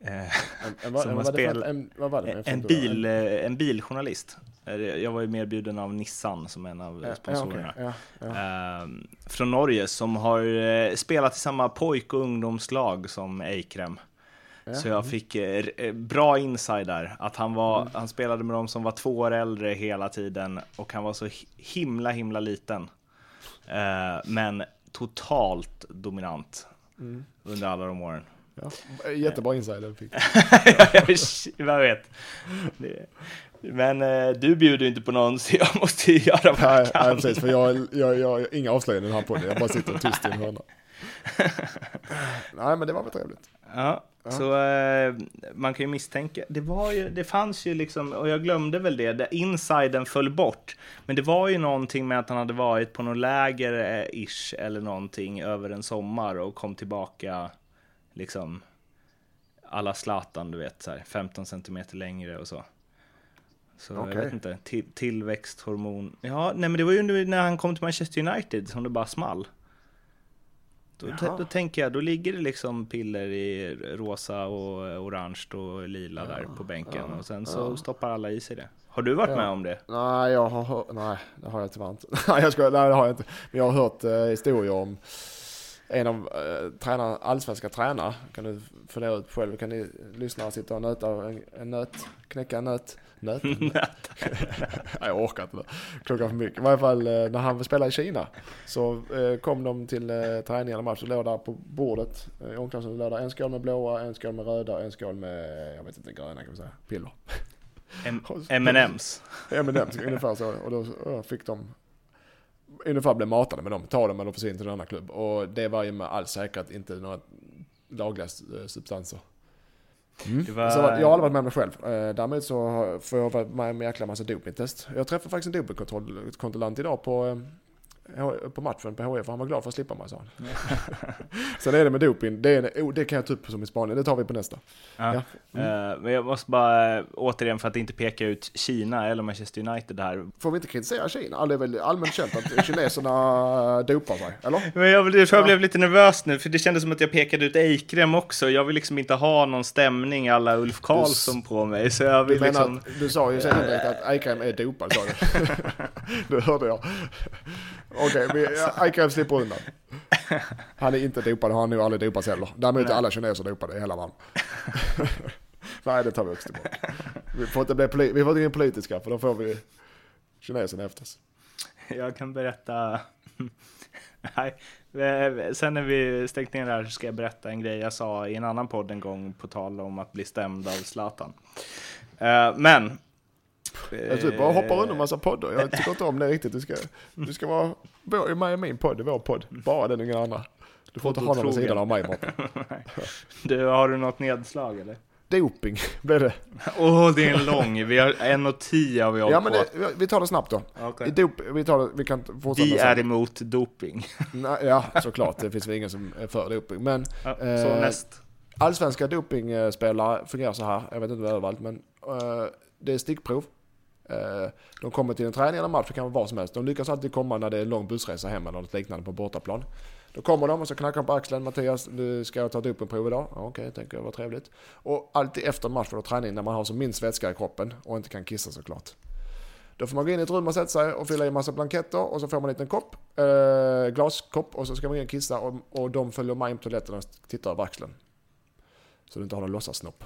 Eh, En, en, vad, Som en, har vad, det för, spel- en, vad var det? en, för- en, bil, en biljournalist. Eh, Jag var ju medbjuden av Nissan som en av sponsorerna. Ja, okej, ja, ja. Eh, från Norge som har eh, spelat i samma pojk och ungdomslag som Eikrem. Så jag fick eh, r- bra inside där. Att han, var, Mm. han spelade med de som var två år äldre hela tiden och han var så hi- himla himla liten. Eh, men totalt dominant Mm. under alla de åren. Ja. Jättebra insider fick [LAUGHS] jag vet. Men eh, du bjuder ju inte på någon så jag [LAUGHS] måste ju göra vad Nej, jag kan. nej, precis. För jag, jag, jag, jag inga avslöjanden här på det. Jag bara sitter tyst i en hörna. [LAUGHS] Nej, men det var väl trevligt. Ja, Ja. så eh, man kan ju misstänka. Det, var ju, det fanns ju liksom, och jag glömde väl det, det insiden föll bort. Men det var ju någonting med att han hade varit på någon läger eh, ish eller någonting över en sommar och kom tillbaka liksom alla Zlatan, du vet, så här, 15 centimeter längre och så. Så jag Okej. vet inte, till, tillväxthormon. Ja, nej men det var ju när han kom till Manchester United som det bara small. Då, då tänker jag, då ligger det liksom piller i rosa och orange och lila där på bänken ja, och sen så ja. stoppar alla i sig det. Har du varit Ja. med om det? Nej, jag har nej, det har jag tyvärr inte. [LAUGHS] nej, jag ska, nej, det har jag inte. Men jag har hört eh, historier om en av eh, tränarna, allsvenska tränare, kan du fundera ut själv, kan ni lyssnare sitta och nöta en, en nöt, knäcka en nöt, nöt? [LAUGHS] [LAUGHS] nej, jag orkar inte det. Klockan för mycket. I varje fall eh, när han spelade i Kina så eh, kom de till eh, träning eller match och låg där på bordet eh, i omklädningsrummet låg där en skål med blåa, en skål med röda och en skål med, jag vet inte, gröna kan man säga, piller. [LAUGHS] M&M's. Den, ungefär så. Och då fick de ungefär bli matade med dem. Ta dem eller försvinna till en annan klubb. Och det var ju med all säkerhet inte några lagliga eh, substanser. Mm. Var- Så jag har aldrig varit med om det själv. Eh, Däremot så får jag vara med om en jäkla massa dopingtest. Jag träffade faktiskt en dopingkontrollant idag på, eh, på matchen på för han var glad för att slippa mig sa han. [LAUGHS] Sen är det med doping, det, är oh, det kan jag ta upp som i Spanien, det tar vi på nästa. Ja. Ja. Eh, men jag måste bara, eh, återigen för att inte peka ut Kina eller Manchester United här. Får vi inte kritisera Kina? Det är väl allmänt känt att kineserna [LAUGHS] dopar sig, eller? Men jag, jag tror jag Ja. blev lite nervös nu, för det kändes som att jag pekade ut Eikrem också. Jag vill liksom inte ha någon stämning alla Ulf Karlsson på mig, så jag Du vill menar liksom... du sa ju sen direkt att Eikrem är dopad sa du. [LAUGHS] det hörde jag. Okej, okay, Eikrem slipper undan. Han är inte dopad, han har nog aldrig dopats heller. Däremot är alla kineser dopade i hela världen. [LAUGHS] Nej, det tar vi också tillbaka. Vi får inte bli poli- vi får inte bli politiska, för då får vi kineserna efter oss. Jag kan berätta... [LAUGHS] Nej, eh, sen när vi stängt ner det här så ska jag berätta en grej jag sa i en annan podd en gång på tal om att bli stämd av Zlatan. Eh, Men... Jag typ bara hoppar undan en massa poddar. Jag tycker inte om det riktigt. Du ska, du ska vara med i min podd, är vår podd. Bara den och ingen annan. Du får inte ha någon vid sidan av mig Martin. [LAUGHS] Du, har du något nedslag eller? Doping blev det. [LAUGHS] Åh, det är en lång. Vi har en och tio har vi hållit Ja men det, vi tar det snabbt då. I dop, vi, tar det, vi kan fortsätta Vi är emot doping. [LAUGHS] Nej, Ja, såklart. Det finns väl ingen som är för doping. Men Ja, så Eh, näst. allsvenska dopingspelare fungerar så här. Jag vet inte överallt, men eh, det är stickprov. Eh, de kommer till en träning eller match, det kan vara vad som helst. De lyckas alltid komma när det är en lång bussresa hem eller något liknande på bortaplan. Då kommer de och så knackar de på axeln. Mattias, nu ska jag ta ett dopingprov idag. Ja, Okej, tänker jag, vad trevligt. Och alltid efter match och träning när man har som minst vätska i kroppen och inte kan kissa såklart. Då får man gå in i ett rum och sätta sig och fylla i massa blanketter och så får man en liten kopp, eh, glaskopp och så ska man in och kissa och, och de följer med in på toaletten och tittar över axeln. Så du inte har någon låtsassnopp.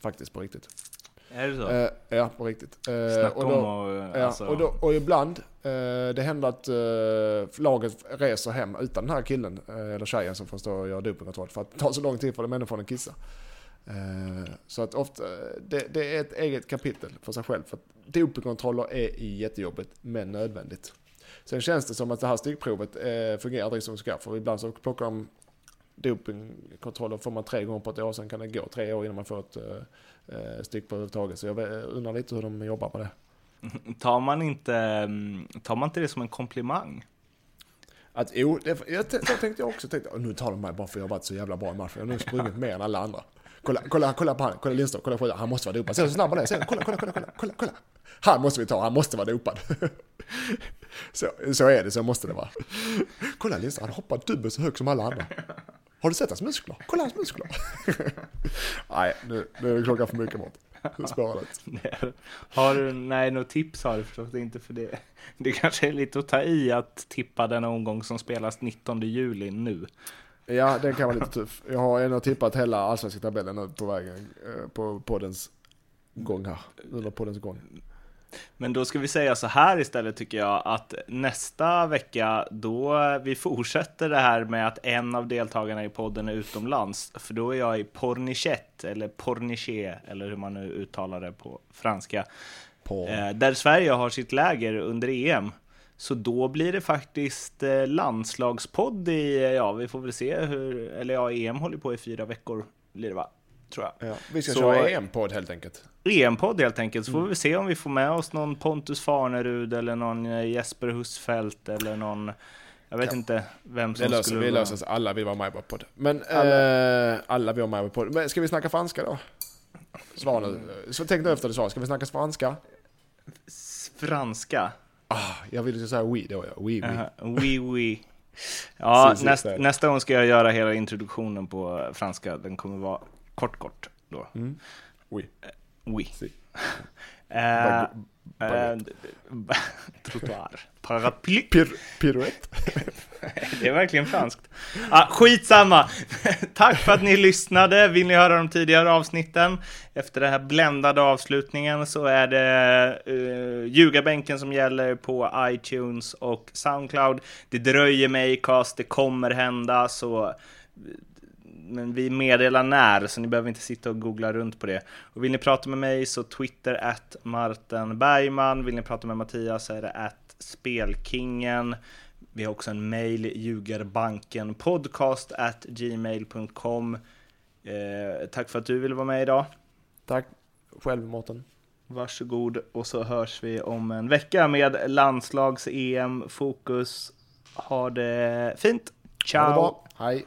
Faktiskt på riktigt. Är det så? Eh, ja, på riktigt. Eh, Snacka och om då, och, ja, alltså, och, då, och ibland, eh, det händer att eh, laget reser hem utan den här killen eh, eller tjejen som får stå och göra dopingkontroll för att det tar så lång tid för de människorna att kissa. Eh, så att ofta, det, det är ett eget kapitel för sig själv. För att dopingkontroller är jättejobbigt men nödvändigt. Sen känns det som att det här stickprovet eh, fungerar som det ska. För ibland så plockar de dopingkontroller får man tre gånger på ett år. Sen kan det gå tre år innan man får ett eh, eh, stickprov överhuvudtaget. Så jag undrar lite hur de jobbar med det. [LAUGHS] tar, man inte, mm, tar man inte det som en komplimang? Att jo, det, jag, jag tänkte jag också. Tänkte, "Åh, nu tar de mig bara för jag har varit så jävla bra i matchen. Jag har nu sprungit mer än alla andra. Kolla, kolla, kolla på han, kolla Lindström, kolla på Han måste vara dopad. Se hur snabb han är. Se, kolla, kolla, kolla, kolla, kolla, kolla. Han måste vi ta, han måste vara dopad. [LAUGHS] Så, så är det, så måste det vara. Kolla Lindström, han hoppar dubbelt så högt som alla andra. Har du sett hans muskler? Kolla hans muskler. [LAUGHS] Nej, nu, nu är det klockan för mycket spårar det. [LAUGHS] Har du, nej, något tips har du förstås inte för det. Det kanske är lite att ta i att tippa den omgång som spelas 19 juli nu. Ja, den kan vara lite tuff. Jag har ändå tippat hela allsvenska tabellen nu på vägen, eh, på poddens gång här. Under poddens gång. Men då ska vi säga så här istället tycker jag att nästa vecka då vi fortsätter det här med att en av deltagarna i podden är utomlands. För då är jag i Pornichet eller Pornichet eller hur man nu uttalar det på franska. På... Eh, där Sverige har sitt läger under EM. Så då blir det faktiskt eh, landslagspodd i, ja vi får väl se hur, eller ja EM håller på i fyra veckor blir det va? Tror jag. Ja, vi ska Så- köra EM-podd helt enkelt. EM-podd helt enkelt, så får vi se om vi får med oss någon Pontus Farnerud eller någon eh, Jesper Husfeldt eller någon, jag vet Ja. inte vem Det som löser, skulle vi vara- löser oss. Alla vill vara med på podd. Men Alla. alla, alla vill vara med på podd. Men ska vi snacka franska då? Svar nu. Så tänk nu efter du svarar. Ska vi snacka franska? Franska. Ah, jag ville ju säga oui då. Ja. Oui, oui. Aha, Oui, oui. [LAUGHS] Ja, Si, si, näst, nästa gång ska jag göra hela introduktionen på eh, franska. Den kommer vara kort, kort då. Mm. Oui. Oui. Si. [LAUGHS] Eh, eh, [LAUGHS] trottoir. Paraply. Pir, pirouette. [LAUGHS] Det är verkligen franskt. Ah, skitsamma! Tack för att ni lyssnade. Vill ni höra de tidigare avsnitten? Efter den här bländade avslutningen så är det uh, ljugarbänken som gäller på iTunes och Soundcloud. Det dröjer med Acast, det kommer hända, så men vi meddelar när, så ni behöver inte sitta och googla runt på det. Och vill ni prata med mig så Twitter at Martin Bergman. Vill ni prata med Mattias så är det at Spelkingen. Vi har också en mail, ljugarbanken podcast at gmail.com. Eh, tack för att du ville vara med idag. Tack själv Mårten. Varsågod och så hörs vi om en vecka med landslags-EM fokus. Ha det fint. Ciao! Det. Hej!